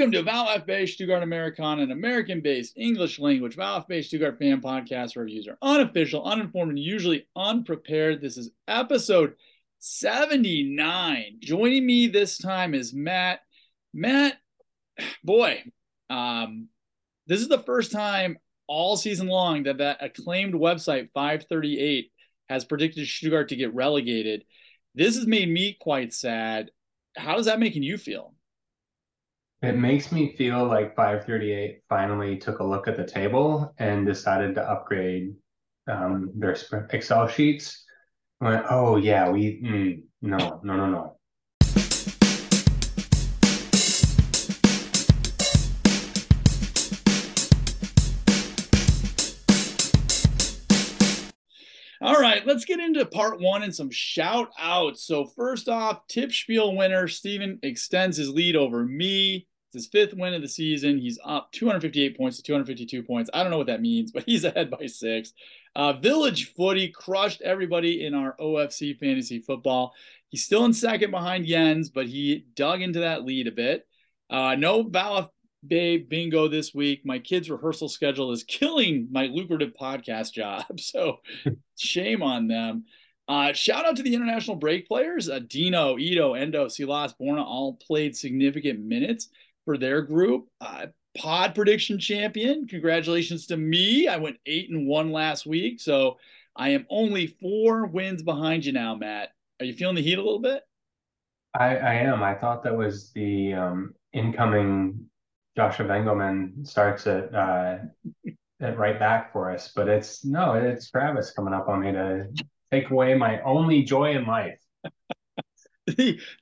Welcome to VfB Stuttgart Americana, an American-based English language VfB Stuttgart fan podcast where reviews are unofficial, uninformed, and usually unprepared. This is episode 79. Joining me this time is Matt. Matt, boy, um, this is the first time all season long that that acclaimed website 538 has predicted Stuttgart to get relegated. This has made me quite sad. How is that making you feel? It makes me feel like 538 finally took a look at the table and decided to upgrade um, their Excel sheets. Went, oh yeah, we mm, no no no no. All right, let's get into part one and some shout outs. So, first off, Tippspiel winner Steven extends his lead over me. It's his fifth win of the season. He's up 258 points to 252 points. I don't know what that means, but he's ahead by six. Uh, Village Footy crushed everybody in our OFC fantasy football. He's still in second behind Jens, but he dug into that lead a bit. Uh, no Valif Bay bingo this week. My kids' rehearsal schedule is killing my lucrative podcast job. So shame on them. Uh, shout out to the international break players. Uh, Dino, Ito, Endo, Silas, Borna all played significant minutes for their group. Uh, pod prediction champion. Congratulations to me. I went eight and one last week. So I am only four wins behind you now, Matt. Are you feeling the heat a little bit? I, I am. I thought that was the um, incoming Joshua Vagnoman starts at, uh, at right back for us, but it's no, it's Travis coming up on me to take away my only joy in life.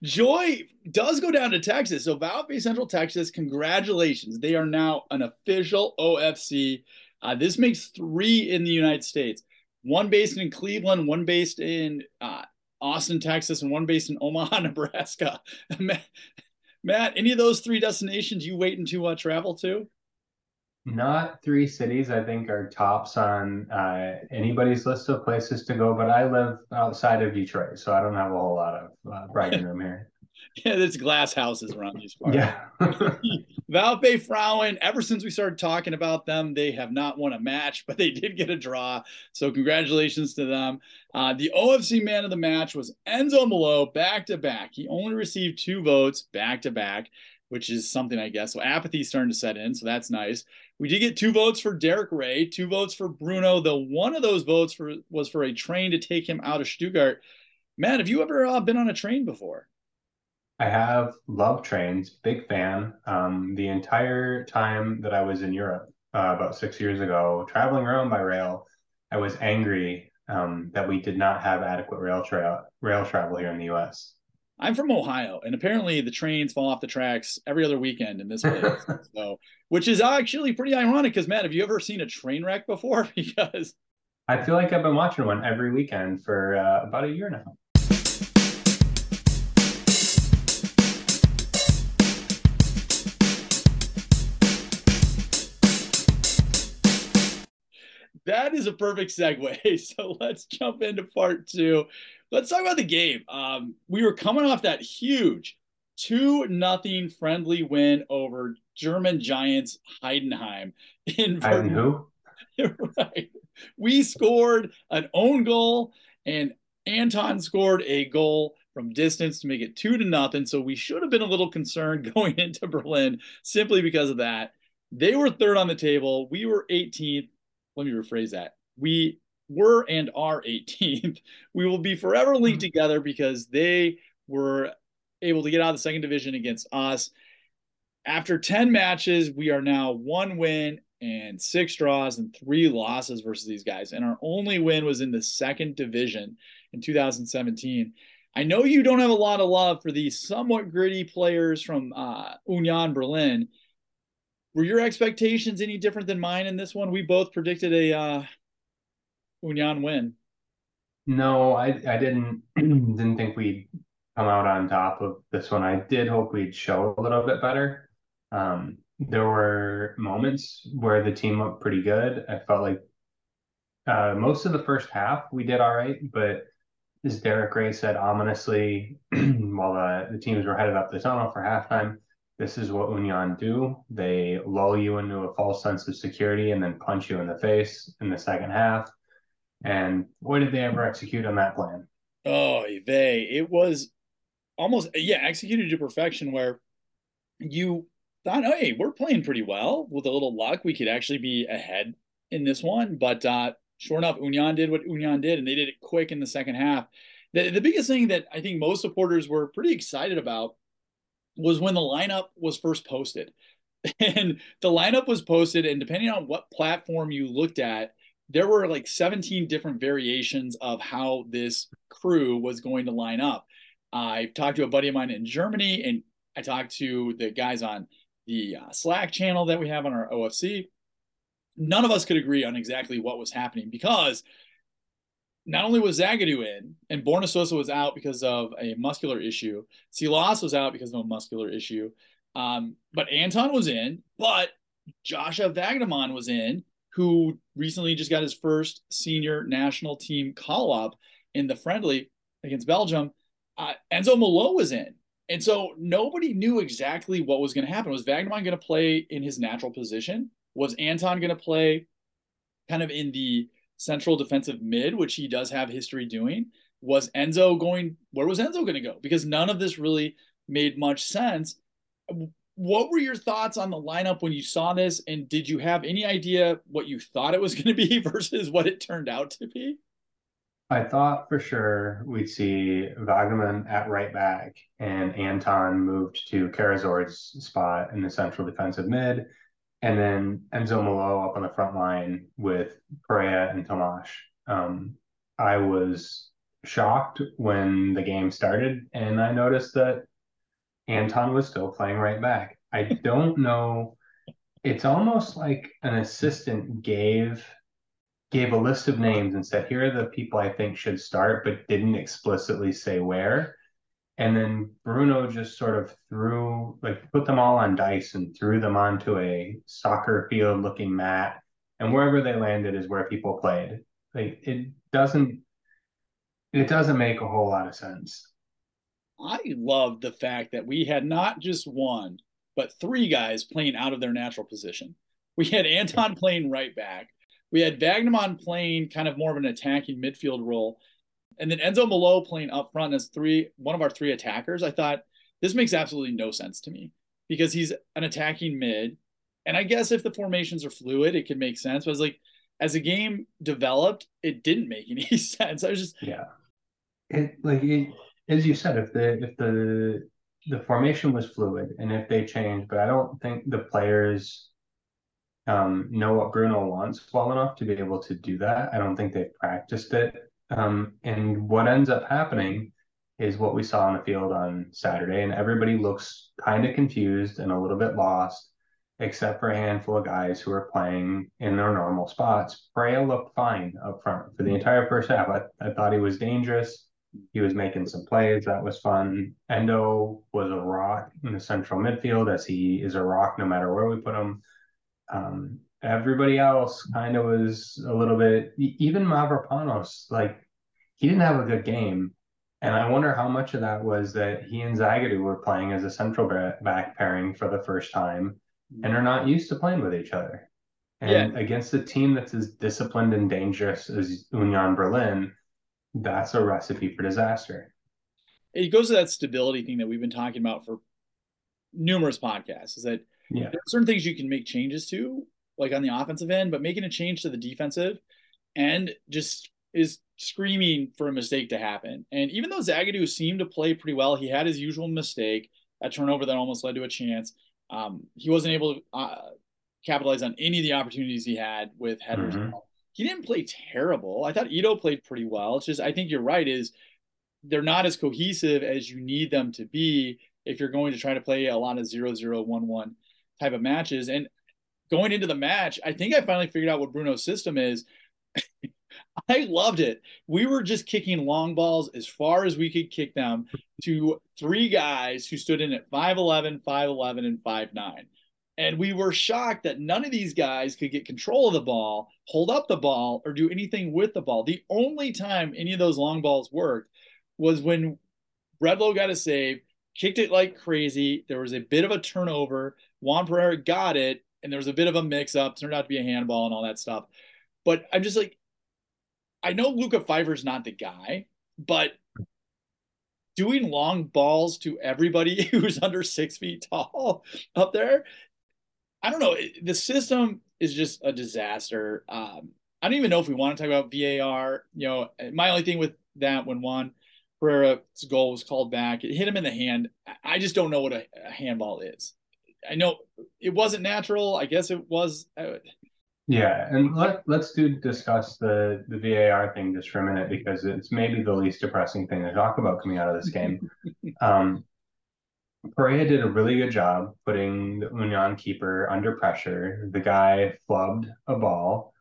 Joy does go down to Texas. So VfB Central Texas, congratulations. They are now an official OFC. Uh, this makes three in the United States. One based in Cleveland, one based in uh, Austin, Texas, and one based in Omaha, Nebraska. Matt, any of those three destinations you waiting to uh, travel to? Not three cities, I think, are tops on uh, anybody's list of places to go. But I live outside of Detroit, so I don't have a whole lot of uh, room here. Yeah, there's glass houses around these parts. Yeah. Valpe Frauen, ever since we started talking about them, they have not won a match, but they did get a draw. So congratulations to them. Uh, the OFC man of the match was Enzo Malo back to back. He only received two votes back to back, which is something, I guess. So apathy is starting to set in. So that's nice. We did get two votes for Derek Rae, two votes for Bruno, The one of those votes for was for a train to take him out of Stuttgart. Matt, have you ever uh, been on a train before? I have loved trains, big fan. Um, the entire time that I was in Europe, uh, about six years ago, traveling around by rail, I was angry um, that we did not have adequate rail trail rail travel here in the U.S. I'm from Ohio, and apparently the trains fall off the tracks every other weekend in this place. so, which is actually pretty ironic because Matt, have you ever seen a train wreck before? because I feel like I've been watching one every weekend for uh, about a year now. that is a perfect segue. So let's jump into part two. Let's talk about the game. Um, we were coming off that huge two nothing friendly win over German Giants Heidenheim in Heidenheim. who? right. We scored an own goal and Anton scored a goal from distance to make it two to nothing. So we should have been a little concerned going into Berlin simply because of that. They were third on the table. We were 18th let me rephrase that. We were and are 18th. We will be forever linked mm-hmm. together because they were able to get out of the second division against us. After 10 matches, we are now one win and six draws and three losses versus these guys. And our only win was in the second division in 2017. I know you don't have a lot of love for these somewhat gritty players from uh, Union Berlin, were your expectations any different than mine in this one? We both predicted a uh, Union win. No, I I didn't didn't think we'd come out on top of this one. I did hope we'd show a little bit better. Um, there were moments where the team looked pretty good. I felt like uh, most of the first half we did all right, but as Derek Rae said ominously, while the, the teams were headed up the tunnel for halftime, this is what Union do. They lull you into a false sense of security and then punch you in the face in the second half. And boy, did they ever execute on that plan. Oh, they, it was almost, yeah, executed to perfection where you thought, oh, hey, we're playing pretty well. With a little luck, we could actually be ahead in this one. But uh, sure enough, Union did what Union did, and they did it quick in the second half. The, the biggest thing that I think most supporters were pretty excited about was when the lineup was first posted. And the lineup was posted, and depending on what platform you looked at, there were like 17 different variations of how this crew was going to line up. I talked to a buddy of mine in Germany, and I talked to the guys on the uh, Slack channel that we have on our OFC. None of us could agree on exactly what was happening because not only was Zagadou in, and Borna Sosa was out because of a muscular issue, Silas was out because of a muscular issue, um, but Anton was in, but Joshua Vagnoman was in, who recently just got his first senior national team call up in the friendly against Belgium. Uh, Enzo Malo was in. And so nobody knew exactly what was going to happen. Was Vagnoman going to play in his natural position? Was Anton going to play kind of in the central defensive mid, which he does have history doing. Was Enzo going? Where was Enzo going to go? Because none of this really made much sense. What were your thoughts on the lineup when you saw this? And did you have any idea what you thought it was going to be versus what it turned out to be? I thought for sure we'd see Vagnoman at right back and Anton moved to Karazor's spot in the central defensive mid and then Enzo Malo up on the front line with Perea and Tomás. Um, I was shocked when the game started, and I noticed that Anton was still playing right back. I don't know. It's almost like an assistant gave gave a list of names and said, "Here are the people I think should start," but didn't explicitly say where. And then Bruno just sort of threw, like, put them all on dice and threw them onto a soccer field looking mat. And wherever they landed is where people played. Like, it doesn't, it doesn't make a whole lot of sense. I love the fact that we had not just one, but three guys playing out of their natural position. We had Anton playing right back. We had Vagnoman playing kind of more of an attacking midfield role. And then Enzo Malo playing up front as three, one of our three attackers. I thought this makes absolutely no sense to me because he's an attacking mid. And I guess if the formations are fluid, it could make sense. But it's like as the game developed, it didn't make any sense. I was just yeah. It like it, as you said, if the if the the formation was fluid and if they changed, but I don't think the players um, know what Bruno wants well enough to be able to do that. I don't think they've practiced it um, and what ends up happening is what we saw on the field on Saturday, and everybody looks kind of confused and a little bit lost, except for a handful of guys who are playing in their normal spots. Perea looked fine up front for the entire first half. I, I thought he was dangerous. He was making some plays. That was fun. Endo was a rock in the central midfield, as he is a rock no matter where we put him. Um, everybody else kind of was a little bit even Mavropanos, like he didn't have a good game. And I wonder how much of that was that he and Zagadou were playing as a central back pairing for the first time and are not used to playing with each other. And yeah. against a team that's as disciplined and dangerous as Union Berlin, that's a recipe for disaster. It goes to that stability thing that we've been talking about for numerous podcasts is that yeah. there are certain things you can make changes to like on the offensive end, but making a change to the defensive and just is screaming for a mistake to happen. And even though Zagadou seemed to play pretty well, he had his usual mistake, a turnover that almost led to a chance. Um, he wasn't able to uh, capitalize on any of the opportunities he had with headers. Mm-hmm. He didn't play terrible. I thought Ito played pretty well. It's just I think you're right. Is they're not as cohesive as you need them to be if you're going to try to play a lot of zero zero one one type of matches. And going into the match, I think I finally figured out what Bruno's system is. I loved it. We were just kicking long balls as far as we could kick them to three guys who stood in at 5'11, 5'11, and 5'9. And we were shocked that none of these guys could get control of the ball, hold up the ball, or do anything with the ball. The only time any of those long balls worked was when Bredlow got a save, kicked it like crazy. There was a bit of a turnover. Juan Perea got it, and there was a bit of a mix up. Turned out to be a handball and all that stuff. But I'm just like, I know Luca Pfeiffer's not the guy, but doing long balls to everybody who's under six feet tall up there, I don't know. The system is just a disaster. Um, I don't even know if we want to talk about VAR. You know, my only thing with that when Juan Perea's goal was called back, it hit him in the hand. I just don't know what a, a handball is. I know it wasn't natural. I guess it was. Uh, yeah, and let let's do discuss the the VAR thing just for a minute because it's maybe the least depressing thing to talk about coming out of this game. um, Perea did a really good job putting the Union keeper under pressure. The guy flubbed a ball,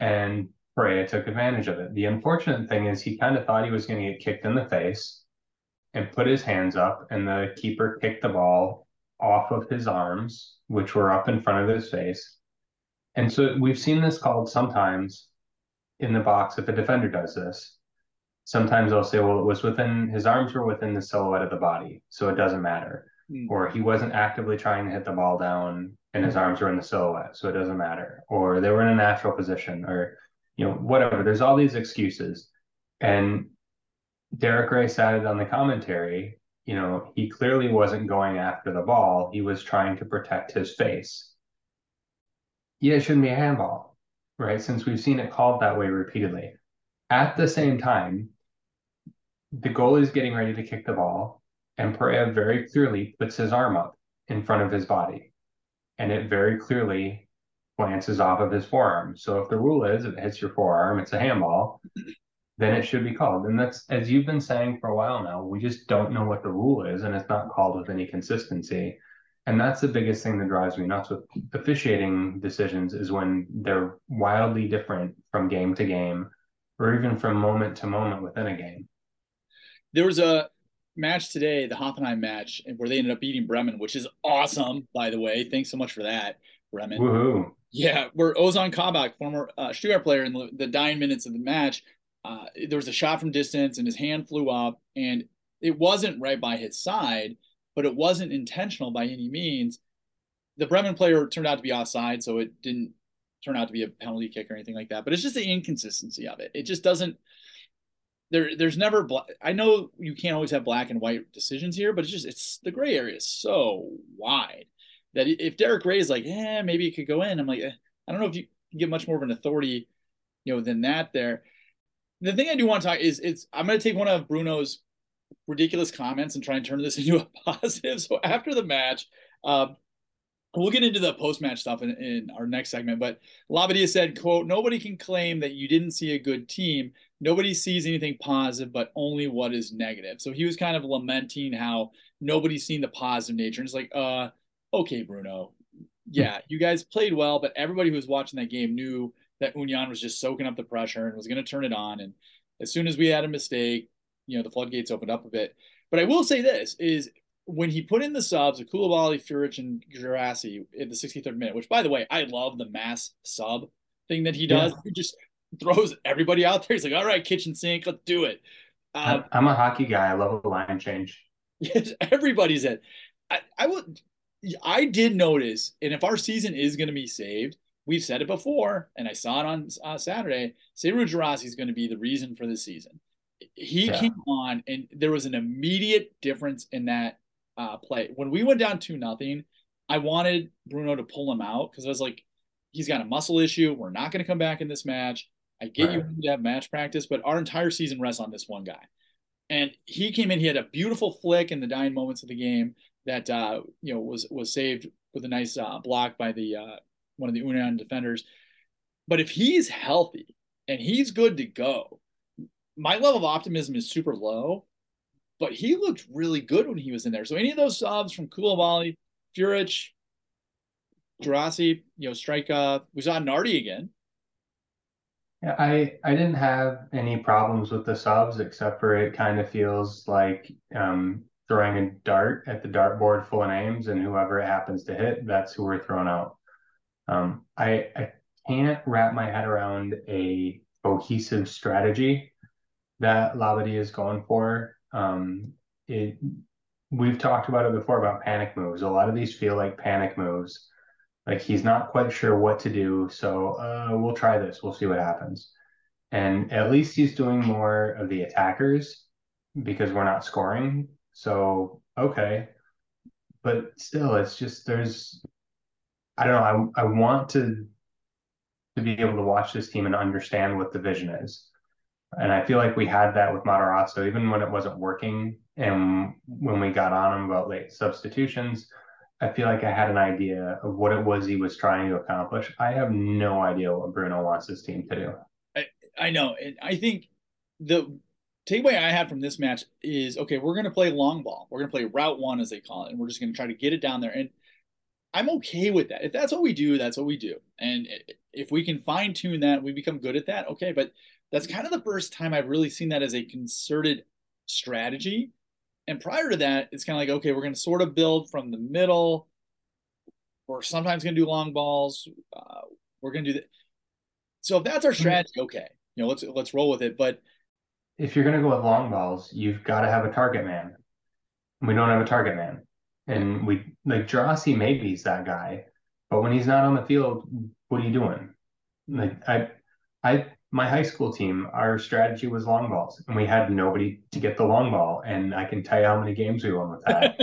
and Perea took advantage of it. The unfortunate thing is he kind of thought he was going to get kicked in the face and put his hands up, and the keeper kicked the ball off of his arms, which were up in front of his face and so we've seen this called sometimes in the box if a defender does this. Sometimes they'll say, well, it was within his arms were within the silhouette of the body, so it doesn't matter. Mm. Or he wasn't actively trying to hit the ball down and his arms were in the silhouette, so it doesn't matter. Or they were in a natural position, or you know, whatever. There's all these excuses. And Derek Rae said it on the commentary, you know, he clearly wasn't going after the ball. He was trying to protect his face yeah, it shouldn't be a handball, right? Since we've seen it called that way repeatedly. At the same time, the goalie is getting ready to kick the ball, and very clearly puts his arm up in front of his body, and it very clearly glances off of his forearm. So if the rule is if it hits your forearm, it's a handball, then it should be called. And that's as you've been saying for a while now, we just don't know what the rule is, and it's not called with any consistency. And that's the biggest thing that drives me nuts with officiating decisions is when they're wildly different from game to game or even from moment to moment within a game. There was a match today, the Hoffenheim match, where they ended up beating Bremen, which is awesome, by the way. Thanks so much for that, Bremen. Woohoo. Yeah, where Ozan Kabak, former uh, Stuttgart player, in the, the dying minutes of the match, uh, there was a shot from distance and his hand flew up and it wasn't right by his side – but it wasn't intentional by any means. The Bremen player turned out to be offside, so it didn't turn out to be a penalty kick or anything like that. But it's just the inconsistency of it. It just doesn't. There, there's never. I know you can't always have black and white decisions here, but it's just it's the gray area is so wide that if Derek Rae is like, yeah, maybe it could go in. I'm like, eh, I don't know if you get much more of an authority, you know, than that. There. The thing I do want to talk is it's. I'm going to take one of Bruno's ridiculous comments and try and turn this into a positive. So after the match, um, we'll get into the post-match stuff in, in our next segment. But Labbadia said, "quote Nobody can claim that you didn't see a good team. Nobody sees anything positive, but only what is negative." So he was kind of lamenting how nobody's seen the positive nature. And it's like, uh, okay, Bruno, yeah, you guys played well, but everybody who was watching that game knew that Union was just soaking up the pressure and was going to turn it on. And as soon as we had a mistake, you know the floodgates opened up a bit. But I will say this is when he put in the subs of Koulibaly, Führich, and Guirassy in the 63rd minute, which by the way, I love the mass sub thing that he does. Yeah. He just throws everybody out there. He's like, all right, kitchen sink, let's do it. Um, I'm a hockey guy. I love a line change. Yes, everybody's it. I, I would I did notice, and if our season is going to be saved, we've said it before, and I saw it on uh, Saturday. Serhou Guirassy is going to be the reason for the season he yeah. came on and there was an immediate difference in that uh, play. When we went down two nothing, I wanted Bruno to pull him out because I was like, he's got a muscle issue. We're not going to come back in this match. I get right. you to have match practice, but our entire season rests on this one guy. And he came in. He had a beautiful flick in the dying moments of the game that uh, you know was was saved with a nice uh, block by the uh, one of the Union defenders. But if he's healthy and he's good to go, my level of optimism is super low, but he looked really good when he was in there. So any of those subs from Koulibaly, Führich, Guirassy, you know, strike uh we saw Nartey again. Yeah, I I didn't have any problems with the subs except for it kind of feels like um throwing a dart at the dartboard full of names and whoever it happens to hit, that's who we're throwing out. Um I I can't wrap my head around a cohesive strategy that Labbadia is going for. Um, it we've talked about it before about panic moves. A lot of these feel like panic moves. Like he's not quite sure what to do. So uh, we'll try this. We'll see what happens. And at least he's doing more of the attackers because we're not scoring. So, okay. But still, it's just there's, I don't know. I, I want to to be able to watch this team and understand what the vision is. And I feel like we had that with Matarazzo, even when it wasn't working. And when we got on him about late substitutions, I feel like I had an idea of what it was he was trying to accomplish. I have no idea what Bruno wants his team to do. I, I know. And I think the takeaway I had from this match is okay, we're going to play long ball. We're going to play route one, as they call it. And we're just going to try to get it down there. And I'm okay with that. If that's what we do, that's what we do. And if we can fine tune that, we become good at that. Okay. But that's kind of the first time I've really seen that as a concerted strategy. And prior to that, it's kind of like, okay, we're going to sort of build from the middle. We're sometimes going to do long balls. Uh, we're going to do that. So if that's our strategy, okay, you know, let's let's roll with it. But if you're going to go with long balls, you've got to have a target man. We don't have a target man, and we like Guirassy maybe he's that guy, but when he's not on the field, what are you doing? Like I, I my high school team, our strategy was long balls, and we had nobody to get the long ball. And I can tell you how many games we won with that,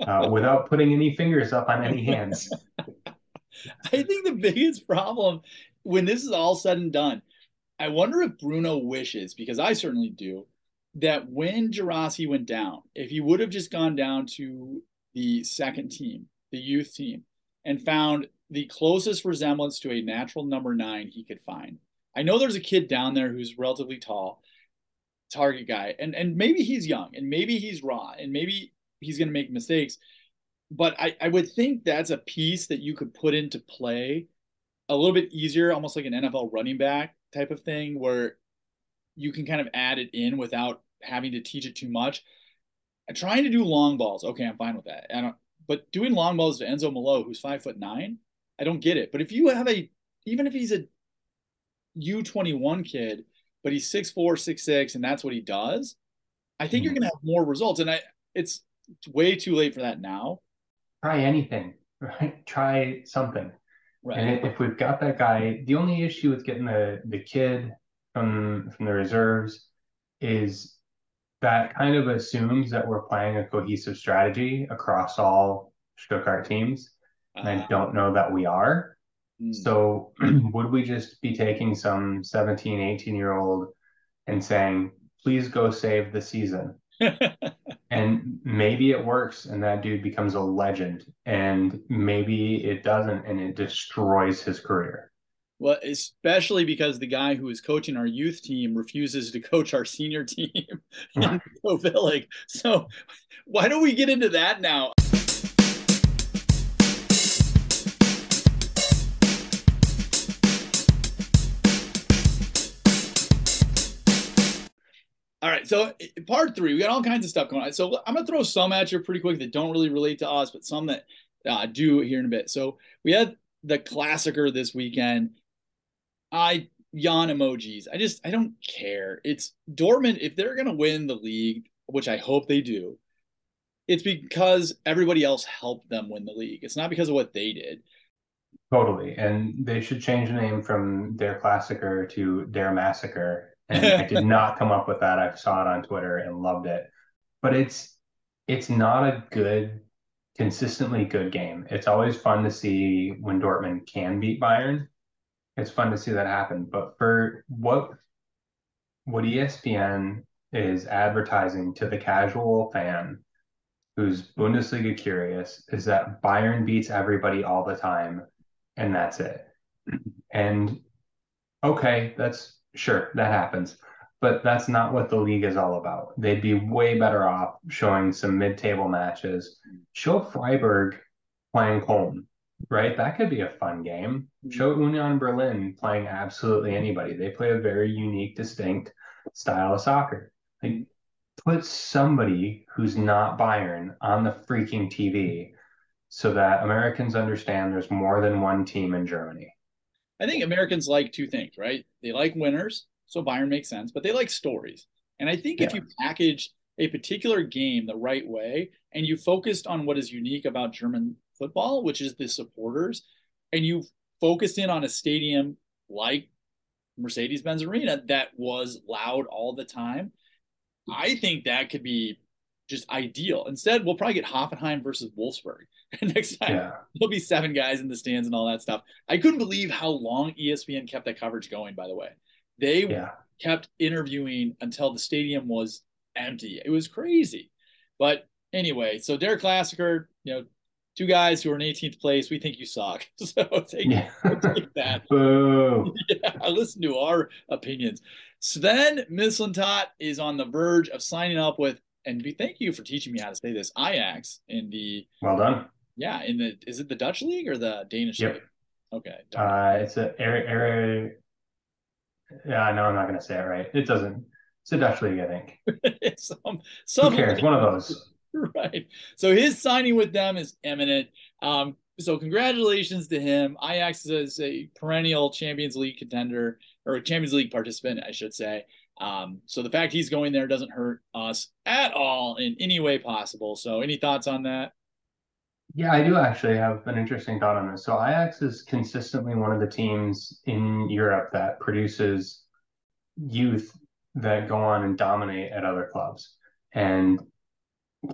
uh, without putting any fingers up on any hands. I think the biggest problem when this is all said and done, I wonder if Bruno wishes, because I certainly do, that when Guirassy went down, if he would have just gone down to the second team, the youth team, and found the closest resemblance to a natural number nine he could find I know there's a kid down there who's relatively tall, target guy, and and maybe he's young, and maybe he's raw, and maybe he's going to make mistakes. But I, I would think that's a piece that you could put into play a little bit easier, almost like an NFL running back type of thing, where you can kind of add it in without having to teach it too much. Trying to do long balls, okay, I'm fine with that. I don't, but doing long balls to Enzo Malo, who's five foot nine, I don't get it. But if you have a, even if he's a U21 kid, but he's 6'4, 6'6, and that's what he does, I think mm-hmm. you're going to have more results. And I, it's way too late for that now. Try anything, right? Try something. Right. And if we've got that guy, the only issue with getting the, the kid from from the reserves is that kind of assumes that we're playing a cohesive strategy across all Stuttgart teams. And uh, I uh-huh. don't know that we are. Hmm. So would we just be taking some 17, 18 year old and saying, please go save the season? and maybe it works and that dude becomes a legend. And maybe it doesn't and it destroys his career. Well, especially because the guy who is coaching our youth team refuses to coach our senior team in Villig. So why don't we get into that now? All right, so part three, we got all kinds of stuff going on. So I'm gonna throw some at you pretty quick that don't really relate to us, but some that uh, do here in a bit. So we had the Klassiker this weekend. I yawn emojis. I just I don't care. It's Dortmund. If they're gonna win the league, which I hope they do, it's because everybody else helped them win the league. It's not because of what they did. Totally, and they should change the name from their Klassiker to their massacre and I did not come up with that. I saw it on Twitter and loved it. But it's it's not a good, consistently good game. It's always fun to see when Dortmund can beat Bayern. It's fun to see that happen. But for what what ESPN is advertising to the casual fan who's Bundesliga curious is that Bayern beats everybody all the time and that's it. And okay, that's Sure, that happens. But that's not what the league is all about. They'd be way better off showing some mid table matches. Show Freiburg playing home, right? That could be a fun game. Show mm-hmm. Union Berlin playing absolutely anybody. They play a very unique, distinct style of soccer. Like, put somebody who's not Bayern on the freaking TV so that Americans understand there's more than one team in Germany. I think Americans like two things, right? They like winners, so Bayern makes sense, but they like stories. And I think yeah. if you package a particular game the right way and you focused on what is unique about German football, which is the supporters, and you focused in on a stadium like Mercedes Benz Arena that was loud all the time, I think that could be just ideal. Instead, we'll probably get Hoffenheim versus Wolfsburg next time. Yeah. There'll be seven guys in the stands and all that stuff. I couldn't believe how long ESPN kept that coverage going, by the way. They yeah. kept interviewing until the stadium was empty. It was crazy. But anyway, so Der Klassiker, you know, two guys who are in 18th place. We think you suck. So take, yeah. take that. Boo. Yeah, listen to our opinions. Sven Mislintat is on the verge of signing up with, and thank you for teaching me how to say this, Ajax in the. Well done. Yeah, in the is it the Dutch league or the Danish yep. league? Okay. Uh, it's a area. Yeah, no, I'm not going to say it right. It doesn't. It's a Dutch league, I think. some, some Who cares? One of those. right. So his signing with them is imminent. Um, so congratulations to him. Ajax is a perennial Champions League contender or Champions League participant, I should say. Um, so the fact he's going there doesn't hurt us at all in any way possible. So any thoughts on that? Yeah, I do actually have an interesting thought on this. So Ajax is consistently one of the teams in Europe that produces youth that go on and dominate at other clubs. And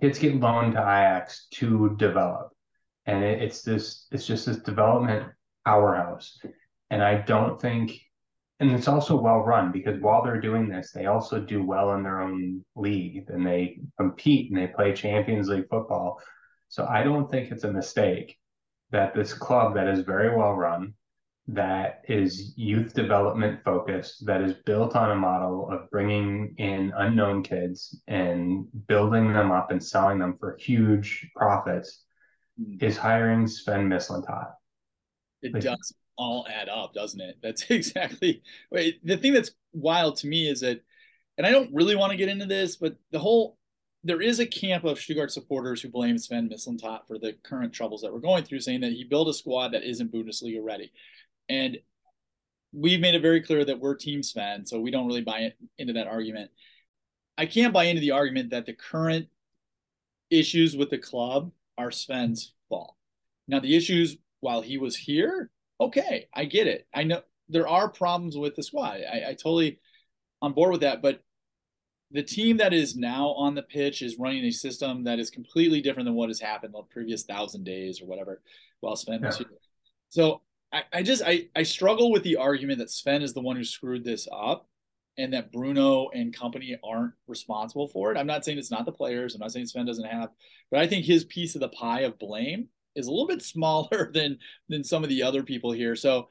kids get loaned to Ajax to develop, and it, it's this it's just this development powerhouse. And I don't think, and it's also well run because while they're doing this, they also do well in their own league and they compete and they play Champions League football. So I don't think it's a mistake that this club that is very well run that is youth development focused, that is built on a model of bringing in unknown kids and building them up and selling them for huge profits, mm. is hiring Sven Mislintat. It like, does all add up, doesn't it? That's exactly wait, the thing that's wild to me is that, and I don't really want to get into this, but the whole there is a camp of Stuttgart supporters who blame Sven Mislintat for the current troubles that we're going through, saying that he built a squad that isn't Bundesliga ready. And we've made it very clear that we're team Sven, so we don't really buy into that argument. I can't buy into the argument that the current issues with the club are Sven's fault. Now, the issues while he was here, okay, I get it. I know there are problems with the squad. I, I totally on board with that, but the team that is now on the pitch is running a system that is completely different than what has happened the previous thousand days or whatever while Sven yeah. here. So I, I just I, I struggle with the argument that Sven is the one who screwed this up and that Bruno and company aren't responsible for it. I'm not saying it's not the players. I'm not saying Sven doesn't have, but I think his piece of the pie of blame is a little bit smaller than than some of the other people here. So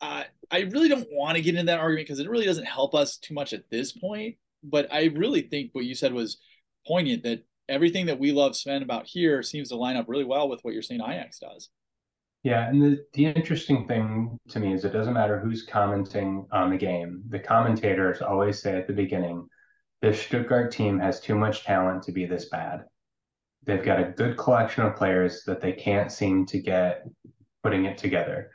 uh, I really don't want to get into that argument because it really doesn't help us too much at this point. But I really think what you said was poignant that everything that we love Sven about here seems to line up really well with what you're saying Ajax does. Yeah, and the, the interesting thing to me is it doesn't matter who's commenting on the game. The commentators always say at the beginning, this Stuttgart team has too much talent to be this bad. They've got a good collection of players that they can't seem to get putting it together.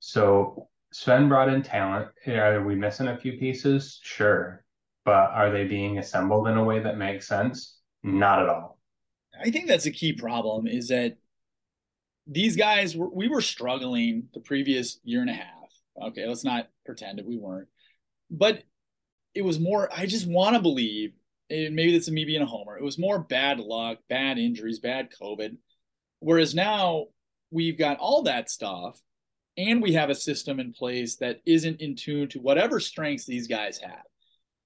So Sven brought in talent. Are we missing a few pieces? Sure. But are they being assembled in a way that makes sense? Not at all. I think that's a key problem is that these guys were, we were struggling the previous year and a half. Okay, let's not pretend that we weren't. But it was more, I just want to believe, and maybe that's me being a homer, it was more bad luck, bad injuries, bad COVID. Whereas now we've got all that stuff and we have a system in place that isn't in tune to whatever strengths these guys have.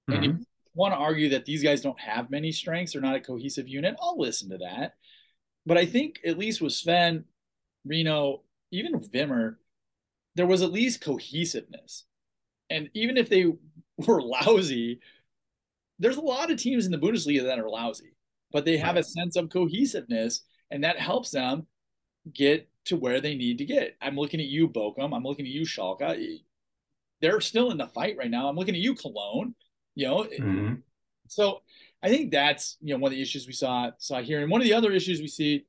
Mm-hmm. And if you want to argue that these guys don't have many strengths, they're not a cohesive unit, I'll listen to that. But I think at least with Sven, Rino, even Wimmer, there was at least cohesiveness. And even if they were lousy, there's a lot of teams in the Bundesliga that are lousy, but they have a sense of cohesiveness, and that helps them get to where they need to get. I'm looking at you, Bochum. I'm looking at you, Schalke. They're still in the fight right now. I'm looking at you, Cologne. You know, mm-hmm. so I think that's you know one of the issues we saw saw here, and one of the other issues we see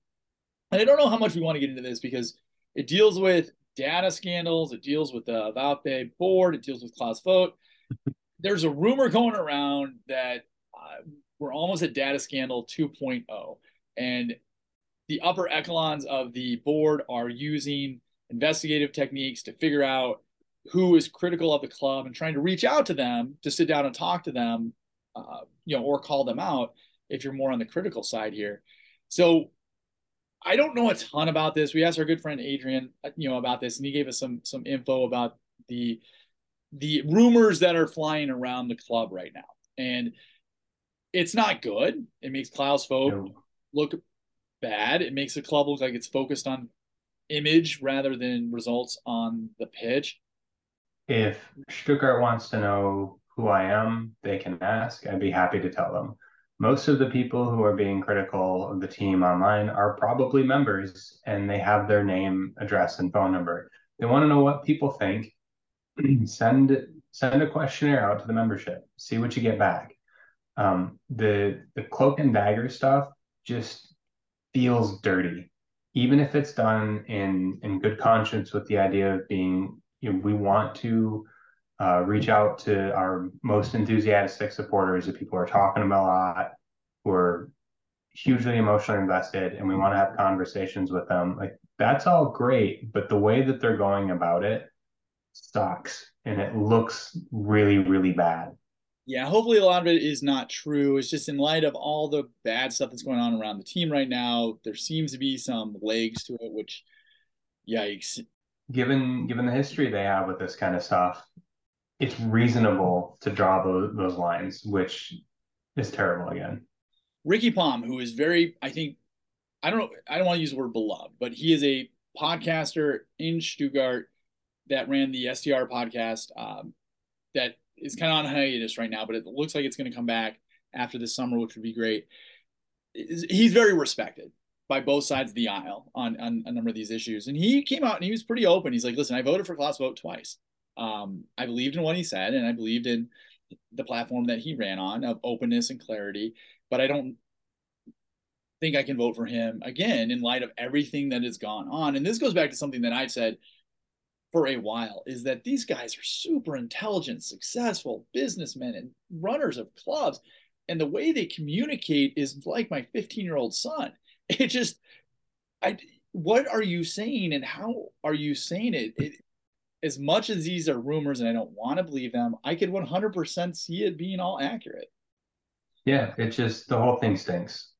and I don't know how much we want to get into this because it deals with data scandals, it deals with the VfB board, it deals with Klaus Vogt. There's a rumor going around that uh, we're almost at data scandal 2.0. And the upper echelons of the board are using investigative techniques to figure out who is critical of the club and trying to reach out to them to sit down and talk to them, uh, you know, or call them out if you're more on the critical side here. So I don't know a ton about this. We asked our good friend Adrian, uh, you know, about this, and he gave us some some info about the the rumors that are flying around the club right now. And it's not good. It makes Klaus Vogt no. look bad. It makes the club look like it's focused on image rather than results on the pitch. If Stuttgart wants to know who I am, they can ask. I'd be happy to tell them. Most of the people who are being critical of the team online are probably members and they have their name, address, and phone number. They want to know what people think. send send a questionnaire out to the membership. See what you get back. Um, the the cloak and dagger stuff just feels dirty, even if it's done in in good conscience with the idea of being. You know, we want to uh, reach out to our most enthusiastic supporters, the people who are talking about a lot, who are hugely emotionally invested, and we want to have conversations with them. Like that's all great, but the way that they're going about it sucks, and it looks really, really bad. Yeah, hopefully a lot of it is not true. It's just in light of all the bad stuff that's going on around the team right now, there seems to be some legs to it, which yikes. Given given the history they have with this kind of stuff, it's reasonable to draw those those lines, which is terrible again. Ricky Palm, who is very, I think, I don't know, I don't want to use the word beloved, but he is a podcaster in Stuttgart that ran the SDR podcast um, that is kind of on hiatus right now, but it looks like it's going to come back after the summer, which would be great. He's very respected by both sides of the aisle on, on a number of these issues. And he came out and he was pretty open. He's like, listen, I voted for Klaus Vogt twice. Um, I believed in what he said and I believed in the platform that he ran on of openness and clarity, but I don't think I can vote for him again in light of everything that has gone on. And this goes back to something that I've said for a while is that these guys are super intelligent, successful businessmen and runners of clubs. And the way they communicate is like my 15 year old son. It just, I, what are you saying and how are you saying it? it? As much as these are rumors and I don't want to believe them, I could 100% see it being all accurate. Yeah, it just, the whole thing stinks.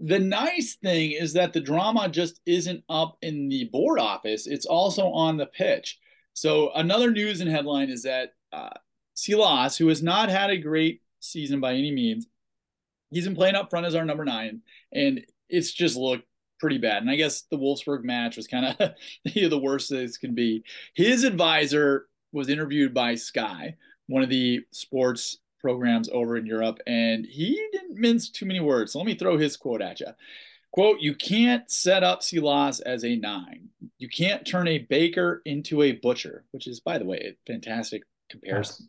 The nice thing is that the drama just isn't up in the board office, it's also on the pitch. So, another news and headline is that uh, Silas, who has not had a great season by any means, he's been playing up front as our number nine, and it's just looked pretty bad. And I guess the Wolfsburg match was kind of the worst this can be. His advisor was interviewed by Sky, one of the sports programs over in Europe, and he didn't mince too many words. So let me throw his quote at you. Quote, you can't set up Silas as a nine. You can't turn a baker into a butcher, which is, by the way, a fantastic comparison.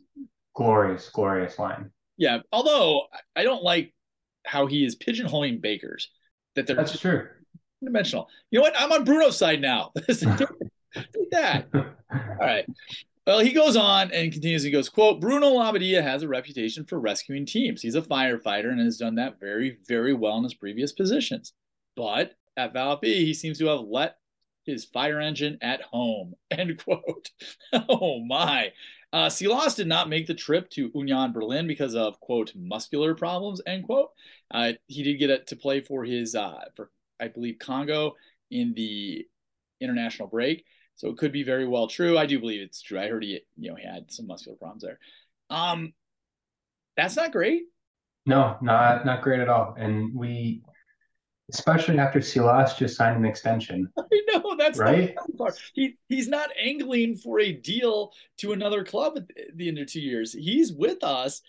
Glorious, glorious line. Yeah. Although I don't like how he is pigeonholing bakers. That they're That's true. Dimensional. You know what? I'm on Bruno's side now. Take that. All right. Well, he goes on and continues. He goes, quote, Bruno Labbadia has a reputation for rescuing teams. He's a firefighter and has done that very, very well in his previous positions. But at Valp, he seems to have let his fire engine at home, end quote. oh my. Uh, Silas did not make the trip to Union Berlin because of, quote, muscular problems, end quote. Uh, he did get it to play for his, uh, for I believe, Congo in the international break. So it could be very well true. I do believe it's true. I heard he, you know, he had some muscular problems there. Um, that's not great. No, not not great at all. And we, especially after Silas just signed an extension. I know that's right. He he's not angling for a deal to another club at the end of two years. He's with us.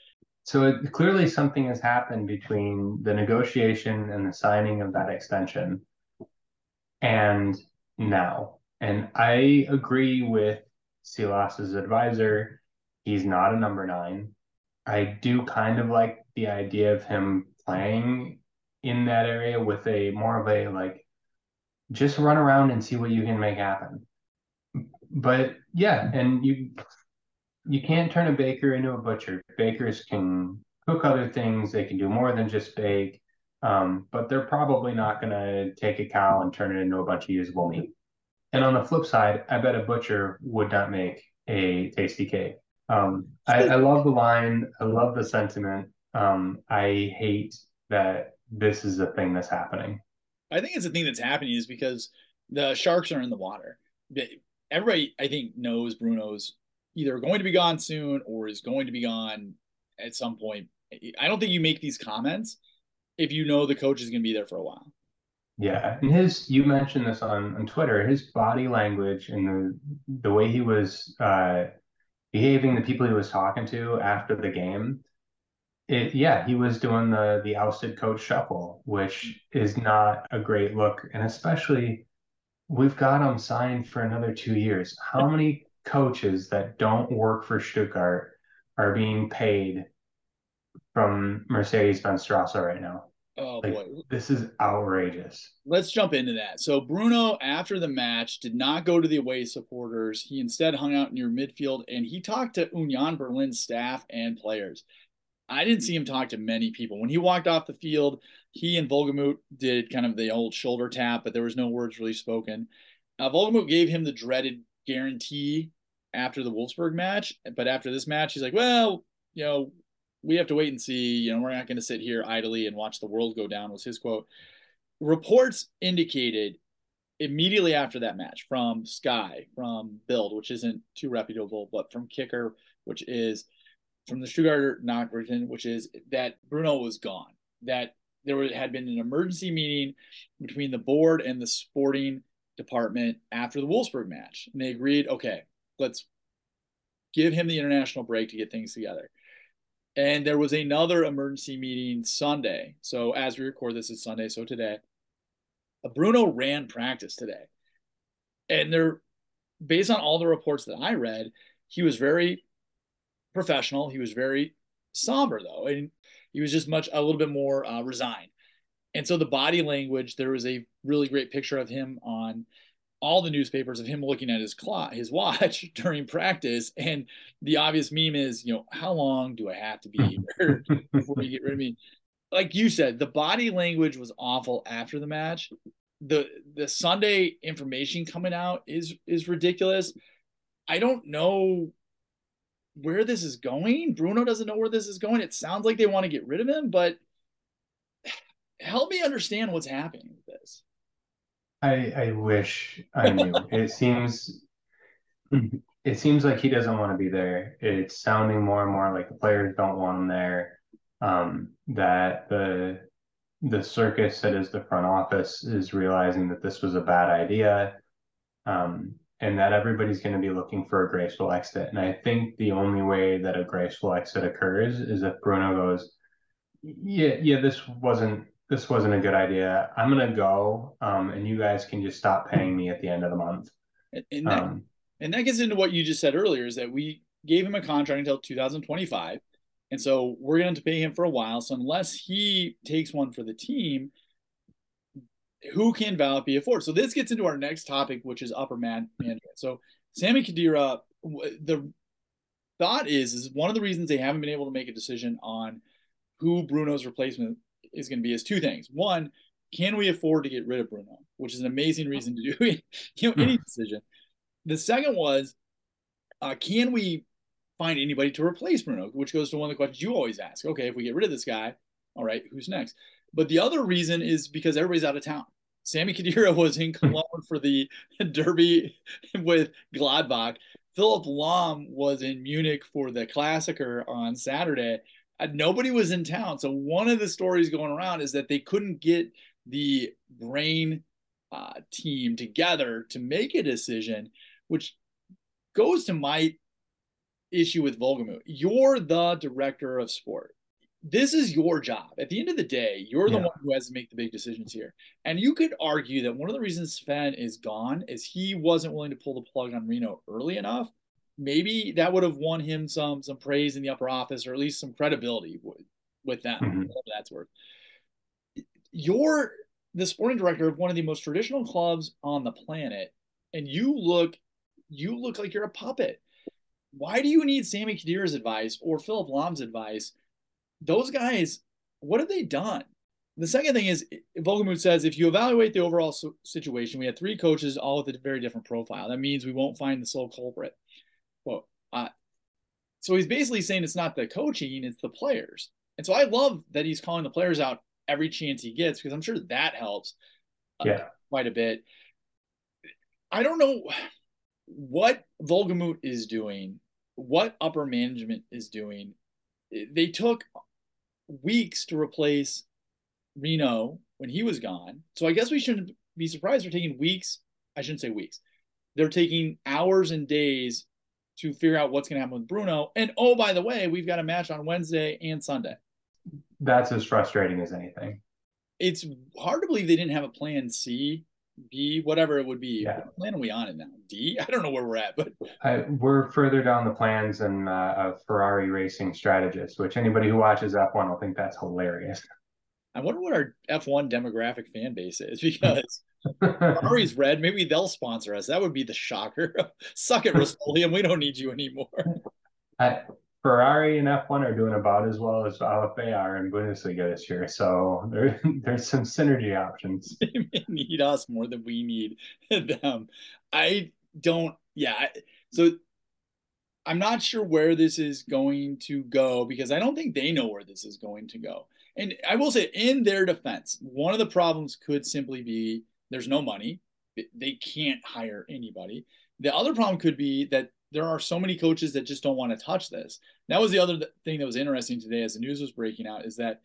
So it, clearly something has happened between the negotiation and the signing of that extension, and now and I agree with Silas's advisor. He's not a number nine. I do kind of like the idea of him playing in that area with a more of a like just run around and see what you can make happen. But yeah, and you you can't turn a baker into a butcher. Bakers can cook other things. They can do more than just bake. Um, but they're probably not going to take a cow and turn it into a bunch of usable meat. And on the flip side, I bet a butcher would not make a tasty cake. Um, I, I, love the line. I love the sentiment. Um, I hate that this is a thing that's happening. I think it's a thing that's happening is because the sharks are in the water. Everybody, I think, knows Bruno's either going to be gone soon or is going to be gone at some point. I don't think you make these comments if you know the coach is going to be there for a while. Yeah, and his you mentioned this on on Twitter. His body language and the the way he was uh, behaving, the people he was talking to after the game. It, yeah, he was doing the the ousted coach shuffle, which is not a great look, and especially we've got him signed for another two years. How many coaches that don't work for Stuttgart are being paid from Mercedes-Benz Straße right now? Oh like, boy, this is outrageous. Let's jump into that. So Bruno, after the match, did not go to the away supporters. He instead hung out near midfield and he talked to Union Berlin staff and players. I didn't see him talk to many people. When he walked off the field, he and Wohlgemuth did kind of the old shoulder tap, but there was no words really spoken. Uh, Wohlgemuth gave him the dreaded guarantee after the Wolfsburg match, but after this match, he's like, "Well, you know, we have to wait and see. You know, we're not going to sit here idly and watch the world go down, was his quote. Reports indicated immediately after that match from Sky, from Bild, which isn't too reputable, but from Kicker, which is from the Stuttgarter Nachrichten, which is that Bruno was gone. That there had been an emergency meeting between the board and the sporting department after the Wolfsburg match. And they agreed, okay, let's give him the international break to get things together. And there was another emergency meeting Sunday. So as we record this, it's Sunday. So today, Bruno ran practice today. And they're based on all the reports that I read, he was very professional. He was very somber though. And he was just much a little bit more uh, resigned. And so the body language, there was a really great picture of him on all the newspapers of him looking at his clock, his watch during practice. And the obvious meme is, you know, how long do I have to be here before you get rid of me? Like you said, the body language was awful after the match. The the Sunday information coming out is is ridiculous. I don't know where this is going. Bruno doesn't know where this is going. It sounds like they want to get rid of him, but help me understand what's happening. I I wish I knew. it seems it seems like he doesn't want to be there. It's sounding more and more like the players don't want him there. Um, that the the circus that is the front office is realizing that this was a bad idea. Um, and that everybody's going to be looking for a graceful exit. And I think the only way that a graceful exit occurs is if Bruno goes, yeah, yeah, this wasn't this wasn't a good idea. I'm gonna go, um, and you guys can just stop paying me at the end of the month. And, and that, um, and that gets into what you just said earlier: is that we gave him a contract until 2025, and so we're going to pay him for a while. So unless he takes one for the team, who can Valapi afford? So this gets into our next topic, which is upper man management. So Sami Khedira, the thought is is one of the reasons they haven't been able to make a decision on who Bruno's replacement is going to be is two things. One, can we afford to get rid of Bruno, which is an amazing reason to do you know any hmm. decision. The second was, uh, can we find anybody to replace Bruno, which goes to one of the questions you always ask. Okay, if we get rid of this guy, all right, who's next? But the other reason is because everybody's out of town. Sami Khedira was in Cologne for the derby with Gladbach. Philipp Lahm was in Munich for the Klassiker on Saturday nobody was in town. So one of the stories going around is that they couldn't get the brain uh, team together to make a decision, which goes to my issue with Wohlgemuth. You're the director of sport. This is your job. At the end of the day, you're the one who has to make the big decisions here. And you could argue that one of the reasons Sven is gone is he wasn't willing to pull the plug on Rino early enough maybe that would have won him some some praise in the upper office or at least some credibility with, with them. Mm-hmm. that's worth. You're the sporting director of one of the most traditional clubs on the planet, and you look you look like you're a puppet. why do you need Sami Khedira's advice or Philipp Lahm's advice? Those guys, what have they done? The second thing is, Wohlgemuth says if you evaluate the overall situation, we had three coaches all with a very different profile. That means we won't find the sole culprit. Well, uh, so he's basically saying it's not the coaching, it's the players. And so I love that he's calling the players out every chance he gets because I'm sure that helps uh, yeah. quite a bit. I don't know what Wohlgemuth is doing, what upper management is doing. They took weeks to replace Rino when he was gone. So I guess we shouldn't be surprised they're taking weeks. I shouldn't say weeks. They're taking hours and days to figure out what's going to happen with Bruno. And oh, by the way, we've got a match on Wednesday and Sunday. That's as frustrating as anything. It's hard to believe they didn't have a plan C, B, whatever it would be. Yeah. What plan are we on it now? D? I don't know where we're at, but uh, we're further down the plans than uh, a Ferrari racing strategist, which anybody who watches F1 will think that's hilarious. I wonder what our F1 demographic fan base is because Ferrari's red. Maybe they'll sponsor us. That would be the shocker. Suck it, Rust-Oleum. We don't need you anymore. I, Ferrari and F1 are doing about as well as LFA are in Bundesliga this year. So there, there's some synergy options. They need us more than we need them. I don't, yeah. So I'm not sure where this is going to go because I don't think they know where this is going to go. And I will say, in their defense, one of the problems could simply be there's no money. They can't hire anybody. The other problem could be that there are so many coaches that just don't want to touch this. That was the other thing that was interesting today as the news was breaking out is that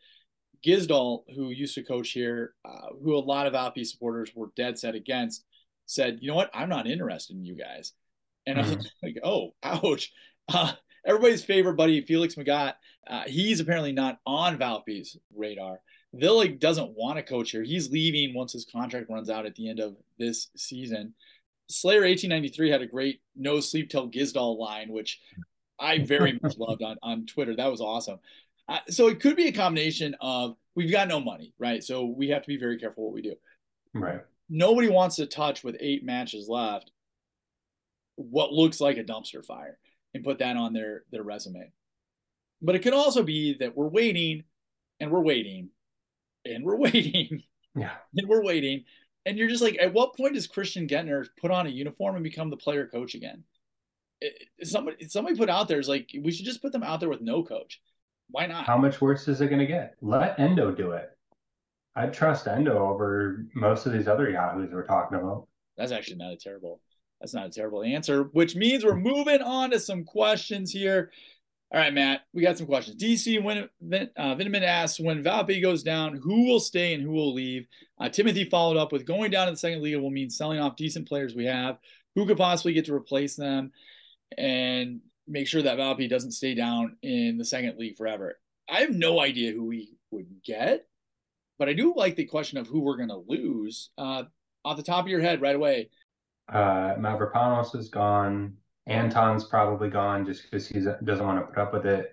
Gizdahl, who used to coach here, uh, who a lot of Alpi supporters were dead set against, said, "You know what? I'm not interested in you guys." And mm-hmm. I was like, "Oh, ouch!" Uh, everybody's favorite buddy, Felix Magath, uh, he's apparently not on Valpy's radar. Willig doesn't want to coach here. He's leaving once his contract runs out at the end of this season. Slayer 1893 had a great no sleep till Gizdahl line, which I very much loved on, on Twitter. That was awesome. Uh, so it could be a combination of we've got no money, right? So we have to be very careful what we do. Right. Nobody wants to touch with eight matches left what looks like a dumpster fire and put that on their their resume. But it could also be that we're waiting and we're waiting and we're waiting. Yeah. And we're waiting. And you're just like, at what point does Christian Gentner put on a uniform and become the player coach again? It, somebody somebody put out there is like we should just put them out there with no coach. Why not? How much worse is it going to get? Let Endo do it. I'd trust Endo over most of these other yahoos we're talking about. That's actually not a terrible. That's not a terrible answer. Which means we're moving on to some questions here. All right, Matt, we got some questions. DC when uh, asks when Valpy goes down, who will stay and who will leave? Uh, Timothy followed up with going down to the second league will mean selling off decent players we have. Who could possibly get to replace them and make sure that Valpy doesn't stay down in the second league forever? I have no idea who we would get, but I do like the question of who we're going to lose. Uh, off the top of your head, right away. Uh, Mavropanos is gone. Anton's probably gone just because he doesn't want to put up with it.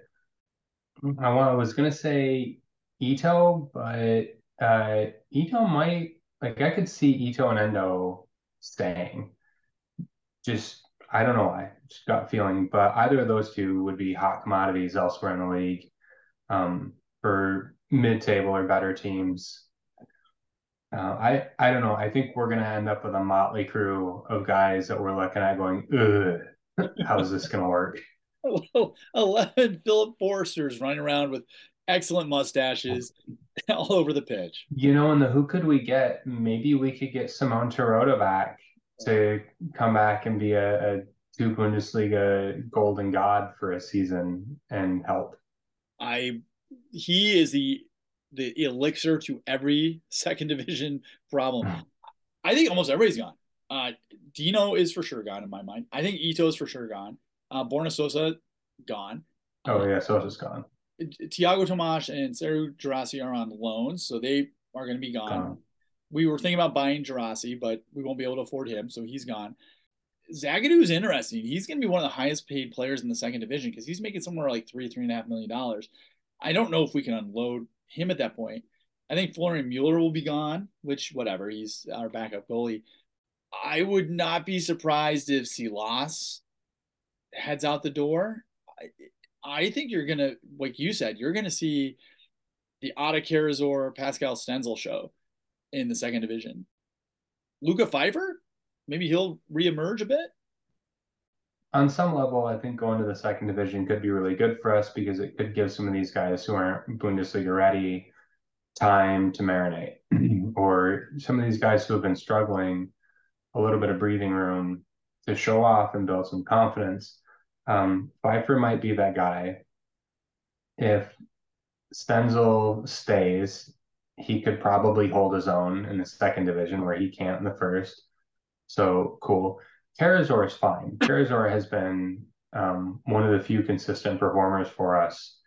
I, was gonna say Ito, but uh, Ito might like I could see Ito and Endo staying. Just I don't know why, just got feeling, but either of those two would be hot commodities elsewhere in the league um, for mid-table or better teams. Uh, I I don't know. I think we're gonna end up with a motley crew of guys that we're looking at going, ugh, How's this going to work? 11 Philipp Försters running around with excellent mustaches all over the pitch. You know, and the who could we get? Maybe we could get Simon Terodde back to come back and be a, a two Bundesliga golden god for a season and help. I he is the the elixir to every second division problem. Hmm. I think almost everybody's gone. Uh, Dino is for sure gone in my mind. I think Ito is for sure gone. Uh, Borna Sosa gone. Oh yeah, Sosa's gone. Tiago Tomás and Serhou Guirassy are on loans, so they are going to be gone. gone. We were thinking about buying Guirassy, but we won't be able to afford him, so he's gone. Zagadou is interesting. He's going to be one of the highest paid players in the second division because he's making somewhere like three, three and a half million dollars. I don't know if we can unload him at that point. I think Florian Mueller will be gone, which whatever. He's our backup goalie. I would not be surprised if Silas heads out the door, I, I think you're gonna, like you said, you're gonna see the Ata Karazor Pascal Stenzel show in the second division. Luca Pfeiffer, maybe he'll reemerge a bit. On some level, I think going to the second division could be really good for us because it could give some of these guys who aren't Bundesliga ready time to marinate, or some of these guys who have been struggling a little bit of breathing room to show off and build some confidence. Um, Pfeiffer might be that guy. If Stenzel stays, he could probably hold his own in the second division where he can't in the first. So cool. Karazor is fine. Karazor has been um, one of the few consistent performers for us.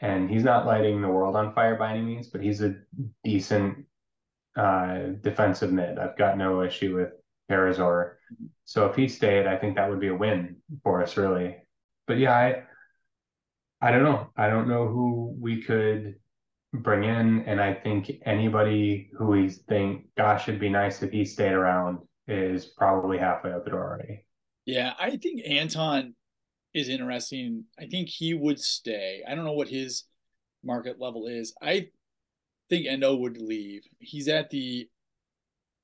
And he's not lighting the world on fire by any means, but he's a decent uh, defensive mid. I've got no issue with Karazor. So if he stayed, I think that would be a win for us, really. But yeah, I I don't know. I don't know who we could bring in, and I think anybody who we think, gosh, it'd be nice if he stayed around, is probably halfway out the door already. Yeah, I think Anton is interesting. I think he would stay. I don't know what his market level is. I think Endo would leave. He's at the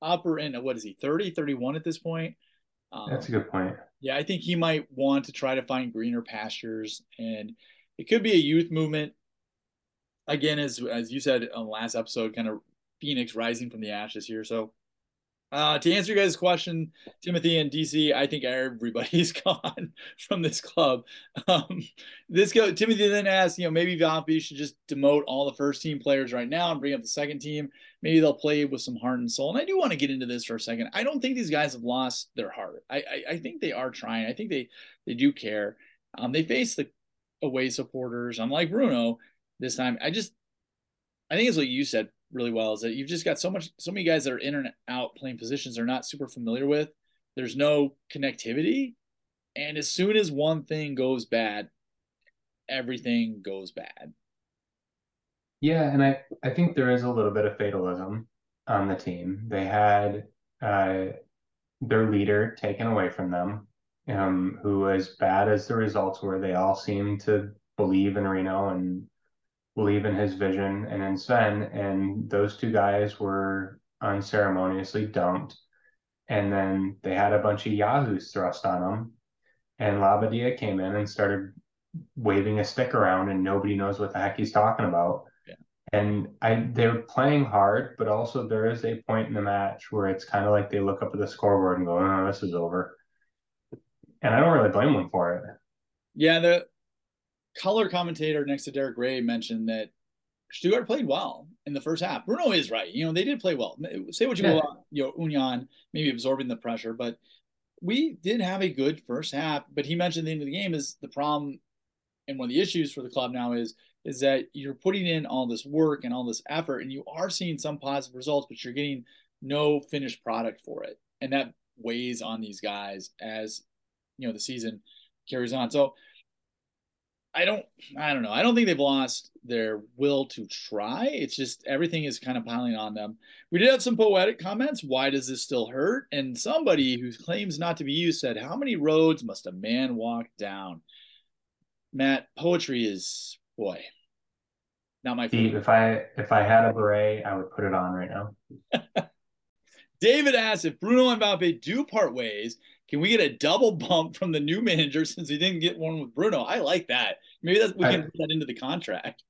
upper end of what is he 30 31 at this point? Um, that's a good point. Yeah i think he might want to try to find greener pastures and it could be a youth movement. Again as as you said on the last episode kind of phoenix rising from the ashes here so uh, to answer you guys' question, Timothy and DC, I think everybody's gone from this club. Um, this go Timothy then asked, you know, maybe Valpy should just demote all the first team players right now and bring up the second team. Maybe they'll play with some heart and soul. And I do want to get into this for a second. I don't think these guys have lost their heart. I I, I think they are trying. I think they they do care. Um, they face the away supporters. I'm like Bruno this time. I just I think it's what you said really well is that you've just got so much so many guys that are in and out playing positions they're not super familiar with. There's no connectivity. And as soon as one thing goes bad, everything goes bad. Yeah, and I, I think there is a little bit of fatalism on the team. They had uh, their leader taken away from them, um, who, as bad as the results were, they all seemed to believe in Rino and believe in his vision and in Sven. And those two guys were unceremoniously dumped. And then they had a bunch of Yahoos thrust on them. And Labbadia came in and started waving a stick around, and nobody knows what the heck he's talking about. Yeah. And I they're playing hard, but also there is a point in the match where it's kind of like they look up at the scoreboard and go, "Oh, this is over." And I don't really blame them for it. Yeah, the color commentator next to Derek Rae mentioned that Stuttgart played well in the first half. Bruno is right. You know, they did play well. Say what you yeah. will you know, Union maybe absorbing the pressure, but we did have a good first half. But he mentioned the end of the game is the problem and one of the issues for the club now is is that you're putting in all this work and all this effort and you are seeing some positive results, but you're getting no finished product for it. And that weighs on these guys as you know the season carries on. So I don't I don't know. I don't think they've lost their will to try. It's just everything is kind of piling on them. We did have some poetic comments. Why does this still hurt? And somebody who claims not to be you said, How many roads must a man walk down? Matt, poetry is boy, not my favorite. If I if I had a beret, I would put it on right now. David asks if Bruno and Valpe do part ways can we get a double bump from the new manager since he didn't get one with Bruno? I like that. Maybe that's we can I, put that into the contract.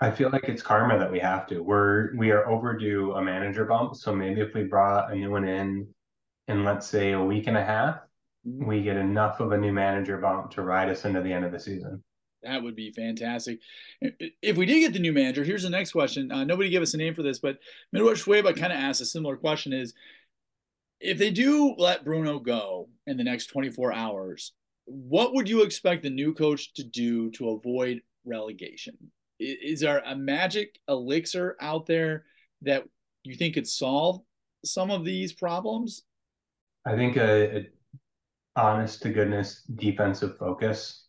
I feel like it's karma that we have to. We're we are overdue a manager bump. So maybe if we brought a new one in in let's say a week and a half, mm-hmm. we get enough of a new manager bump to ride us into the end of the season. That would be fantastic. If we did get the new manager, here's the next question. Uh, nobody gave us a name for this, but Midwest Schweba kind of asked a similar question: Is if they do let Bruno go in the next 24 hours, what would you expect the new coach to do to avoid relegation? Is there a magic elixir out there that you think could solve some of these problems? I think a, a honest to goodness defensive focus,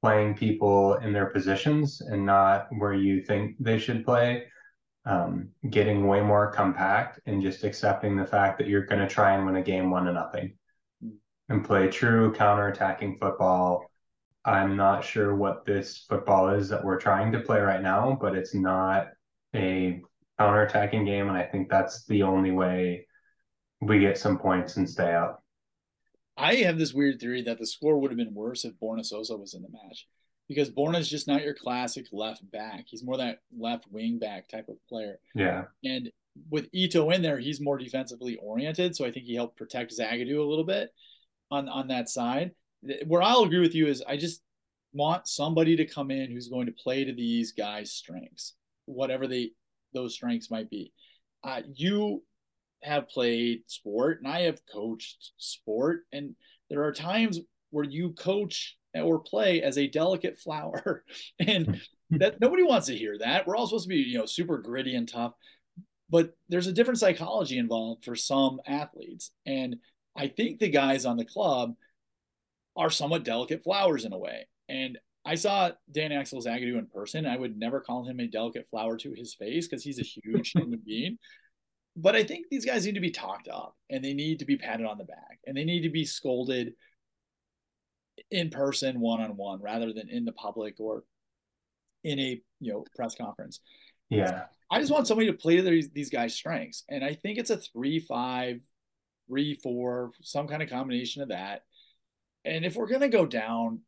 playing people in their positions and not where you think they should play um, getting way more compact and just accepting the fact that you're going to try and win a game one to nothing. And play true counter-attacking football. I'm not sure what this football is that we're trying to play right now, but it's not a counter-attacking game, and I think that's the only way we get some points and stay up. I have this weird theory that the score would have been worse if Borna Sosa was in the match because Borna is just not your classic left back. He's more that left wing back type of player. Yeah. And with Ito in there, he's more defensively oriented. So I think he helped protect Zagadou a little bit on, on that side. Where I'll agree with you is I just want somebody to come in who's going to play to these guys' strengths, whatever they those strengths might be. Uh, you have played sport and I have coached sport. And there are times where you coach or play as a delicate flower. and hmm. that nobody wants to hear that. We're all supposed to be, you know, super gritty and tough. But there's a different psychology involved for some athletes. And I think the guys on the club are somewhat delicate flowers in a way. And I saw Dan Axel Zagadou in person. I would never call him a delicate flower to his face because he's a huge human being. But I think these guys need to be talked up and they need to be patted on the back and they need to be scolded in person one on one rather than in the public or in a you know press conference. Yeah. I just want somebody to play these, these guys' strengths. And I think it's a three, five, three, four, some kind of combination of that. And if we're gonna go down,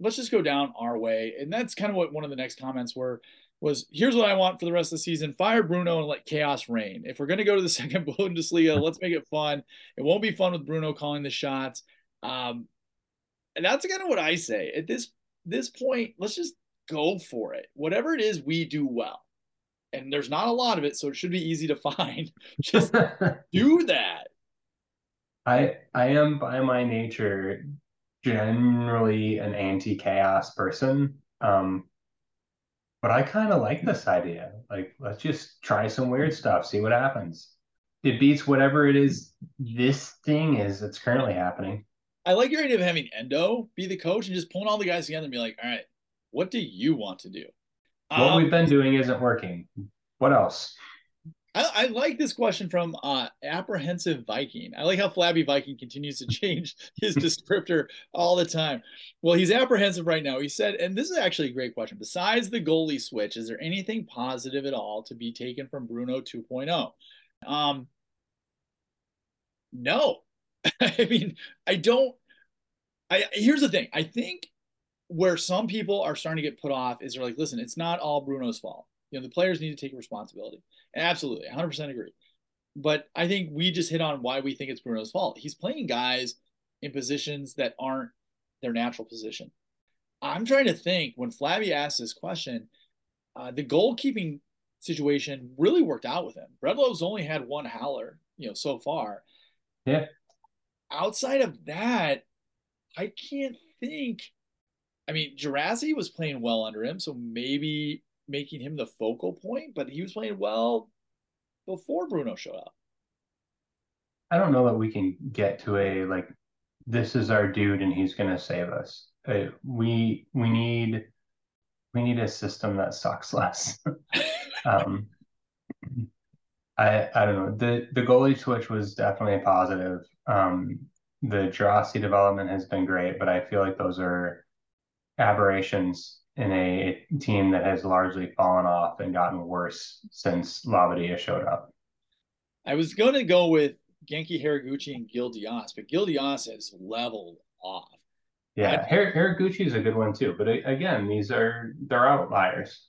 let's just go down our way. And that's kind of what one of the next comments were was here's what I want for the rest of the season. Fire Bruno and let chaos reign. If we're going to go to the second Bundesliga, let's make it fun. It won't be fun with Bruno calling the shots. Um, and that's kind of what I say at this this point. Let's just go for it. Whatever it is, we do well. And there's not a lot of it, so it should be easy to find. Just do that. I I am by my nature generally an anti-chaos person. Um, but I kind of like this idea. Like, let's just try some weird stuff, see what happens. It beats whatever it is this thing is that's currently happening. I like your idea of having Endo be the coach and just pulling all the guys together and be like, all right, what do you want to do? What um, we've been doing isn't working. What else? I, I, like this question from uh, apprehensive Viking. I like how Flabby Viking continues to change his descriptor all the time. Well, he's apprehensive right now. He said, and this is actually a great question. Besides the goalie switch, is there anything positive at all to be taken from Bruno 2.0? Um, no. I mean, I don't. I here's the thing. I think where some people are starting to get put off is they're like, listen, it's not all Bruno's fault. You know, the players need to take responsibility. Absolutely, 100% agree. But I think we just hit on why we think it's Bruno's fault. He's playing guys in positions that aren't their natural position. I'm trying to think when Flabby asked this question, uh, the goalkeeping situation really worked out with him. Bredlow's only had one howler, you know, so far. Yeah. Outside of that, I can't think. I mean, Guirassy was playing well under him, so maybe making him the focal point, but he was playing well before Bruno showed up. I don't know that we can get to a like this is our dude and he's going to save us. Uh, we we need we need a system that sucks less. um, I I don't know the the goalie switch was definitely a positive. Um, the Guirassy development has been great, but I feel like those are aberrations in a team that has largely fallen off and gotten worse since Labbadia showed up. I was going to go with Genki Haraguchi and Gil Dias, but Gil Dias has leveled off. Yeah, Haraguchi is a good one too, but again, these are they're outliers.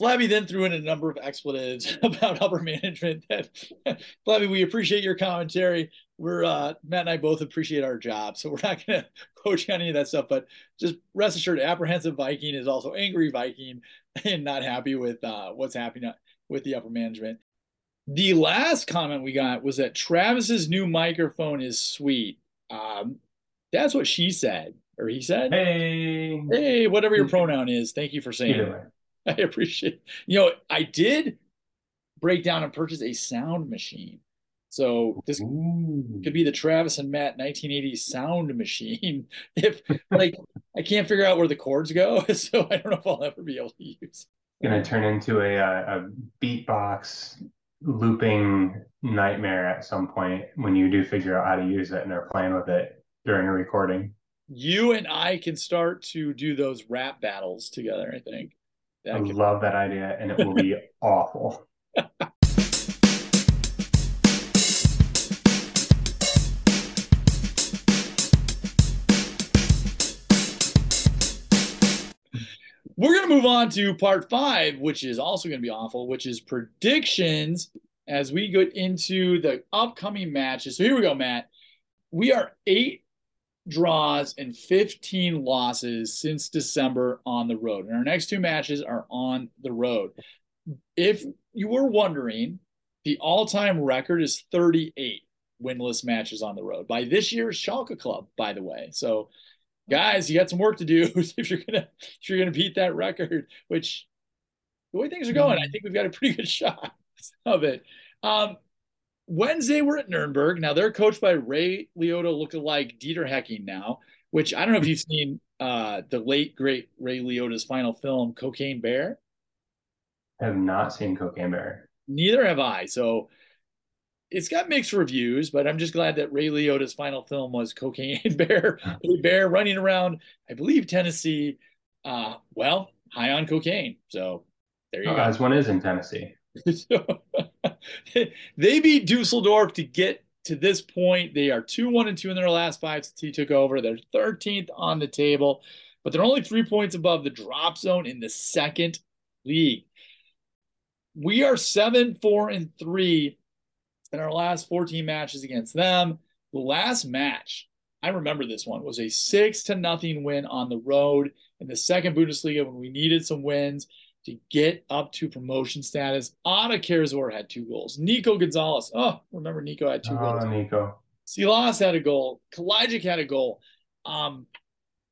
Flabby then threw in a number of expletives about upper management. That Flabby, we appreciate your commentary. We're uh, Matt and I both appreciate our job, so we're not going to coach you any of that stuff. But just rest assured, apprehensive Viking is also angry Viking and not happy with uh, what's happening with the upper management. The last comment we got was that Travis's new microphone is sweet. Um, that's what she said, or he said. Hey, hey, whatever your pronoun is. Thank you for saying it. I appreciate. You know, I did break down and purchase a sound machine. So this Ooh. could be the Travis and Matt 1980 sound machine. If like I can't figure out where the chords go, so I don't know if I'll ever be able to use. Going to turn into a, uh, a beatbox looping nightmare at some point when you do figure out how to use it and are playing with it during a recording. you and I can start to do those rap battles together. I think. I love that idea, and it will be awful. We're going to move on to part five, which is also going to be awful, which is predictions as we get into the upcoming matches. So here we go, Matt. We are eight draws and 15 losses since December on the road. And our next two matches are on the road. If you were wondering, the all time record is 38 winless matches on the road by this year's Schalke club, by the way. So, guys, you got some work to do if you're gonna if you're gonna beat that record. Which the way things are going, I think we've got a pretty good shot of it. Um, Wednesday, we're at Nuremberg. Now they're coached by Ray Liotta look-alike Dieter Hecking now, which I don't know if you've seen uh, the late great Ray Liotta's final film, Cocaine Bear. I have not seen Cocaine Bear. Neither have I. So it's got mixed reviews, but I'm just glad that Ray Liotta's final film was Cocaine Bear, bear running around, I believe Tennessee. Uh, well, high on cocaine. So there you oh, go. As one is in Tennessee. they beat Dusseldorf to get to this point. They are 2 1 and 2 in their last five since he took over. They're 13th on the table, but they're only three points above the drop zone in the second league. We are 7 4 and 3 in our last 14 matches against them. The last match, I remember this one, was a 6 to nothing win on the road in the second Bundesliga when we needed some wins to get up to promotion status. Ata Karazor had two goals. Nico Gonzalez. Oh, remember Nico had two oh, goals. Nico. Silas had a goal. Kalajdzic had a goal. Um,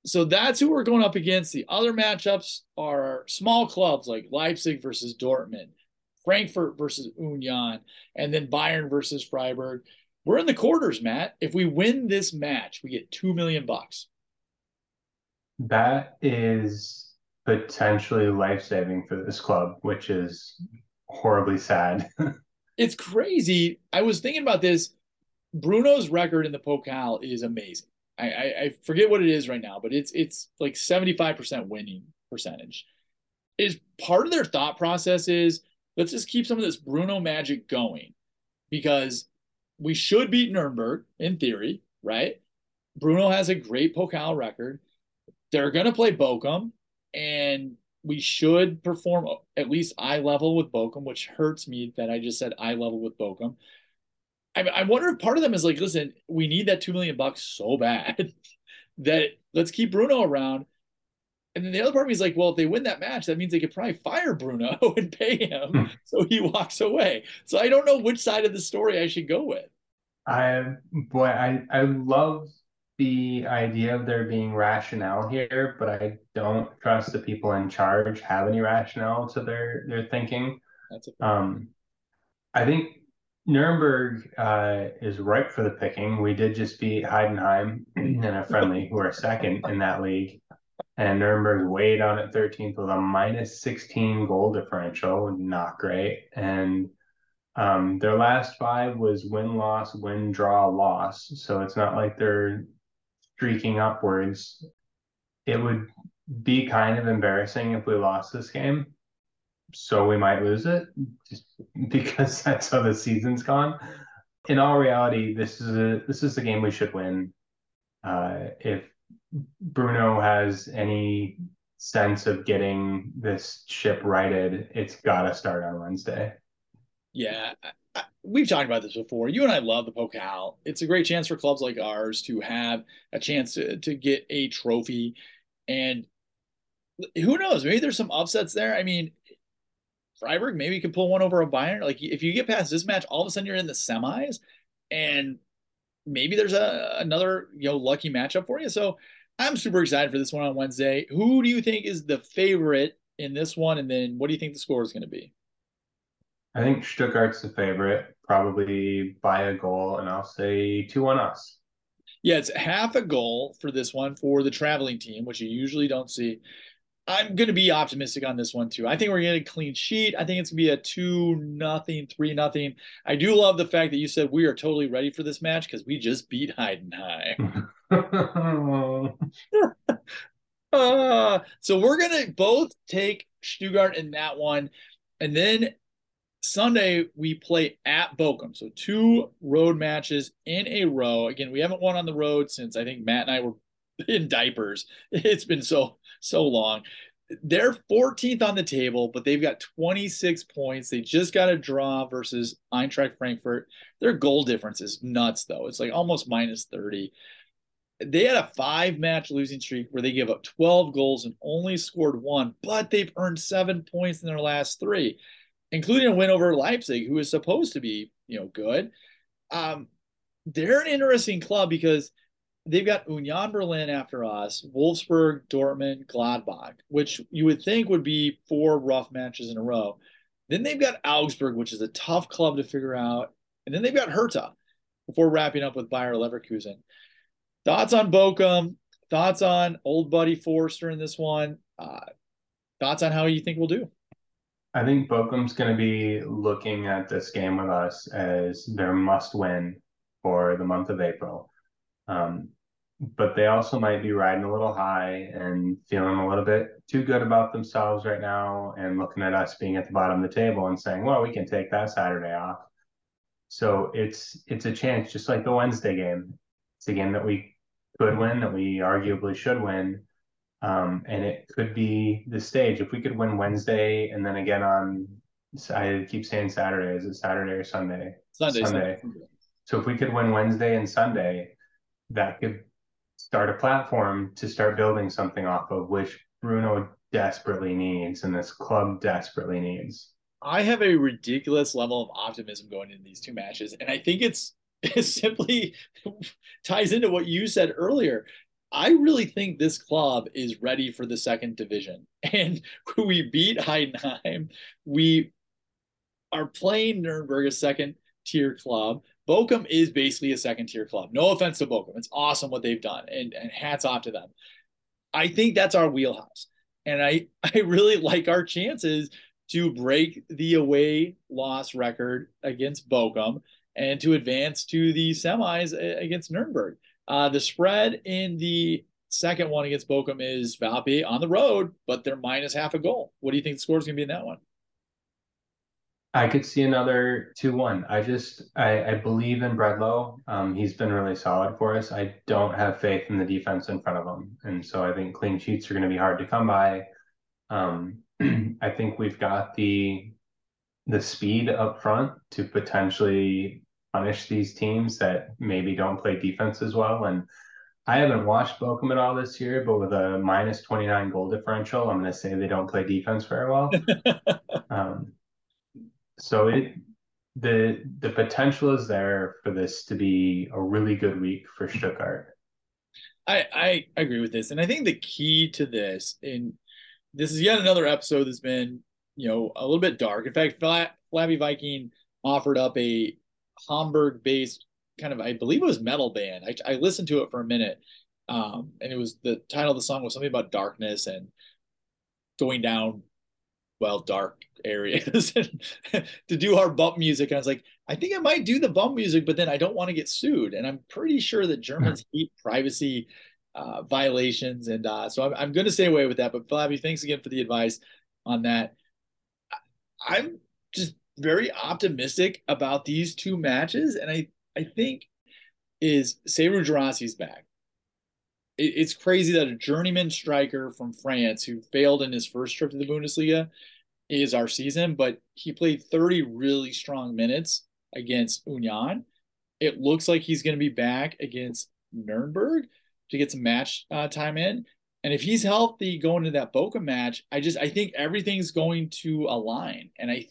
so that's who we're going up against. The other matchups are small clubs like Leipzig versus Dortmund, Frankfurt versus Union, and then Bayern versus Freiburg. We're in the quarters, Matt. If we win this match, we get two million bucks. That is potentially life saving for this club, which is horribly sad. it's crazy. I was thinking about this. Bruno's record in the Pokal is amazing. I, I, I forget what it is right now, but it's it's like 75% winning percentage. Is part of their thought process is let's just keep some of this Bruno magic going because we should beat Nuremberg in theory, right? Bruno has a great Pokal record. They're going to play Bochum and we should perform at least eye level with Bochum, which hurts me that I just said eye level with Bochum. I, I wonder if part of them is like, listen, we need that two million bucks so bad that let's keep Bruno around. And then the other part of me is like, well, if they win that match, that means they could probably fire Bruno and pay him hmm. so he walks away. So I don't know which side of the story I should go with. I boy, I I love the idea of there being rationale here, but I don't trust the people in charge have any rationale to their their thinking. That's a um, I think Nuremberg uh, is ripe for the picking. We did just beat Heidenheim in a friendly, who are second in that league, and Nuremberg weighed down at 13th with a minus 16 goal differential, not great, and um, their last five was win loss win draw loss, so it's not like they're streaking upwards, it would be kind of embarrassing if we lost this game. So we might lose it just because that's how the season's gone. In all reality, this is a this is a game we should win. Uh, if Bruno has any sense of getting this ship righted, it's got to start on Wednesday. Yeah, we've talked about this before. You and I love the Pokal. It's a great chance for clubs like ours to have a chance to, to get a trophy. And who knows? Maybe there's some upsets there. I mean, Freiburg maybe could pull one over a Bayern. Like if you get past this match, all of a sudden you're in the semis, and maybe there's a another you know lucky matchup for you. So I'm super excited for this one on Wednesday. Who do you think is the favorite in this one? And then what do you think the score is going to be? I think Stuttgart's the favorite, probably by a goal, and I'll say 2 1 us. Yeah, it's half a goal for this one for the traveling team, which you usually don't see. I'm going to be optimistic on this one too. I think we're going to get a clean sheet. I think it's going to be a two nothing, three nothing. I do love the fact that you said we are totally ready for this match because we just beat Heidenheim. uh, so we're going to both take Stuttgart in that one, and then Sunday we play at Bochum. So two road matches in a row. Again, we haven't won on the road since I think Matt and I were in diapers. It's been so so long. They're 14th on the table, but they've got 26 points. They just got a draw versus Eintracht Frankfurt. Their goal difference is nuts, though. It's like almost minus 30. They had a five match losing streak where they give up 12 goals and only scored one, but they've earned seven points in their last three, including a win over Leipzig, who is supposed to be, you know, good. Um, they're an interesting club because they've got Union Berlin after us, Wolfsburg, Dortmund, Gladbach, which you would think would be four rough matches in a row. Then they've got Augsburg, which is a tough club to figure out. And then they've got Hertha before wrapping up with Bayer Leverkusen. Thoughts on Bochum? Thoughts on old buddy Förster in this one? Uh, thoughts on how you think we'll do? I think Bochum's going to be looking at this game with us as their must win for the month of April. Um, but they also might be riding a little high and feeling a little bit too good about themselves right now and looking at us being at the bottom of the table and saying, well, we can take that Saturday off. So it's it's a chance, just like the Wednesday game. It's a game that we could win, that we arguably should win. Um, and it could be the stage. If we could win Wednesday and then again on I keep saying Saturday, is it Saturday or Sunday? Sunday. Sunday. Sunday. So if we could win Wednesday and Sunday, that could start a platform to start building something off of, which Bruno desperately needs and this club desperately needs. I have a ridiculous level of optimism going into these two matches, and I think it's it simply ties into what you said earlier. I really think this club is ready for the second division. And we beat Heidenheim. We are playing Nuremberg, a second tier club. Bochum is basically a second tier club. No offense to Bochum. It's awesome what they've done and, and hats off to them. I think that's our wheelhouse. And I, I really like our chances to break the away loss record against Bochum and to advance to the semis against Nuremberg. Uh, the spread in the second one against Bochum is Valpy on the road, but they're minus half a goal. What do you think the score is going to be in that one? I could see another 2 1. I just, I, I believe in Bredlow. Um, he's been really solid for us. I don't have faith in the defense in front of him. And so I think clean sheets are going to be hard to come by. Um, I think we've got the the speed up front to potentially punish these teams that maybe don't play defense as well. And I haven't watched Bochum at all this year, but with a minus 29 goal differential, I'm going to say they don't play defense very well. um, so it the the potential is there for this to be a really good week for Stuttgart. I I agree with this, and I think the key to this, and this is yet another episode that's been you know a little bit dark. In fact, Flabby Viking offered up a Hamburg-based kind of I believe it was metal band. I, I listened to it for a minute, um, and it was the title of the song was something about darkness and going down well dark areas to do our bump music. And I was like, I think I might do the bump music, but then I don't want to get sued. And I'm pretty sure that Germans hate privacy uh, violations. And uh, so I'm, I'm going to stay away with that. But Flabby, thanks again for the advice on that. I'm just very optimistic about these two matches. And I, I think is Serhou Guirassy's back. It, it's crazy that a journeyman striker from France who failed in his first trip to the Bundesliga is our season, but he played 30 really strong minutes against Union. It looks like he's going to be back against Nuremberg to get some match uh, time in. And if he's healthy going to that Boca match, I just I think everything's going to align, and I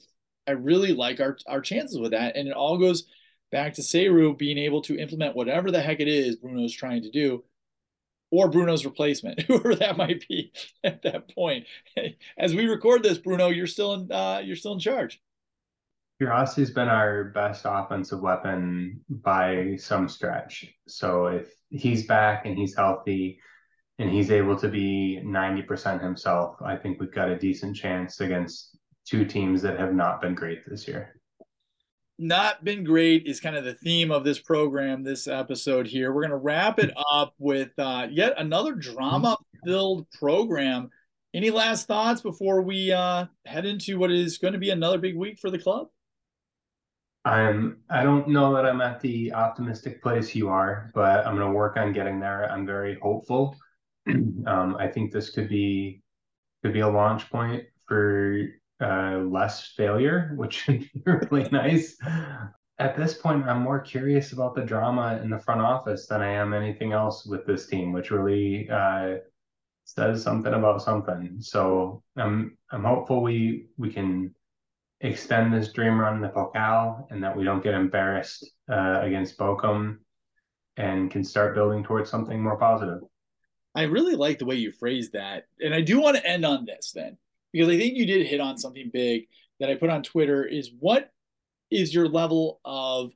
I really like our our chances with that. And it all goes back to Serhou being able to implement whatever the heck it is Bruno's trying to do or Bruno's replacement, whoever that might be at that point. As we record this, Bruno, you're still in uh, you're still in charge. Guirassy's been our best offensive weapon by some stretch. So if he's back and he's healthy, and he's able to be 90% himself, I think we've got a decent chance against two teams that have not been great this year. Not been great is kind of the theme of this program, this episode here. We're going to wrap it up with uh, yet another drama filled program. Any last thoughts before we uh, head into what is going to be another big week for the club? I'm I don't know that I'm at the optimistic place you are, but I'm going to work on getting there. I'm very hopeful. um, I think this could be could be a launch point for uh, less failure, which would be really nice. At this point, I'm more curious about the drama in the front office than I am anything else with this team, which really uh, says something about something. So I'm I'm hopeful we we can extend this dream run in the Pokal and that we don't get embarrassed uh, against Bochum and can start building towards something more positive. I really like the way you phrased that. And I do want to end on this then, because I think you did hit on something big that I put on Twitter is what is your level of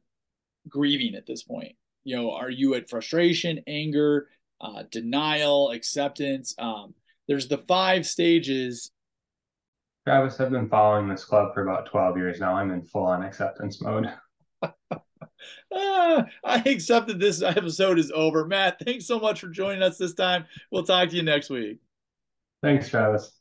grieving at this point? You know, are you at frustration, anger, uh, denial, acceptance? Um, there's the five stages Travis, I've been following this club for about 12 years now. I'm in full on acceptance mode. ah, I accept that this episode is over. Matt, thanks so much for joining us this time. We'll talk to you next week. Thanks, Travis.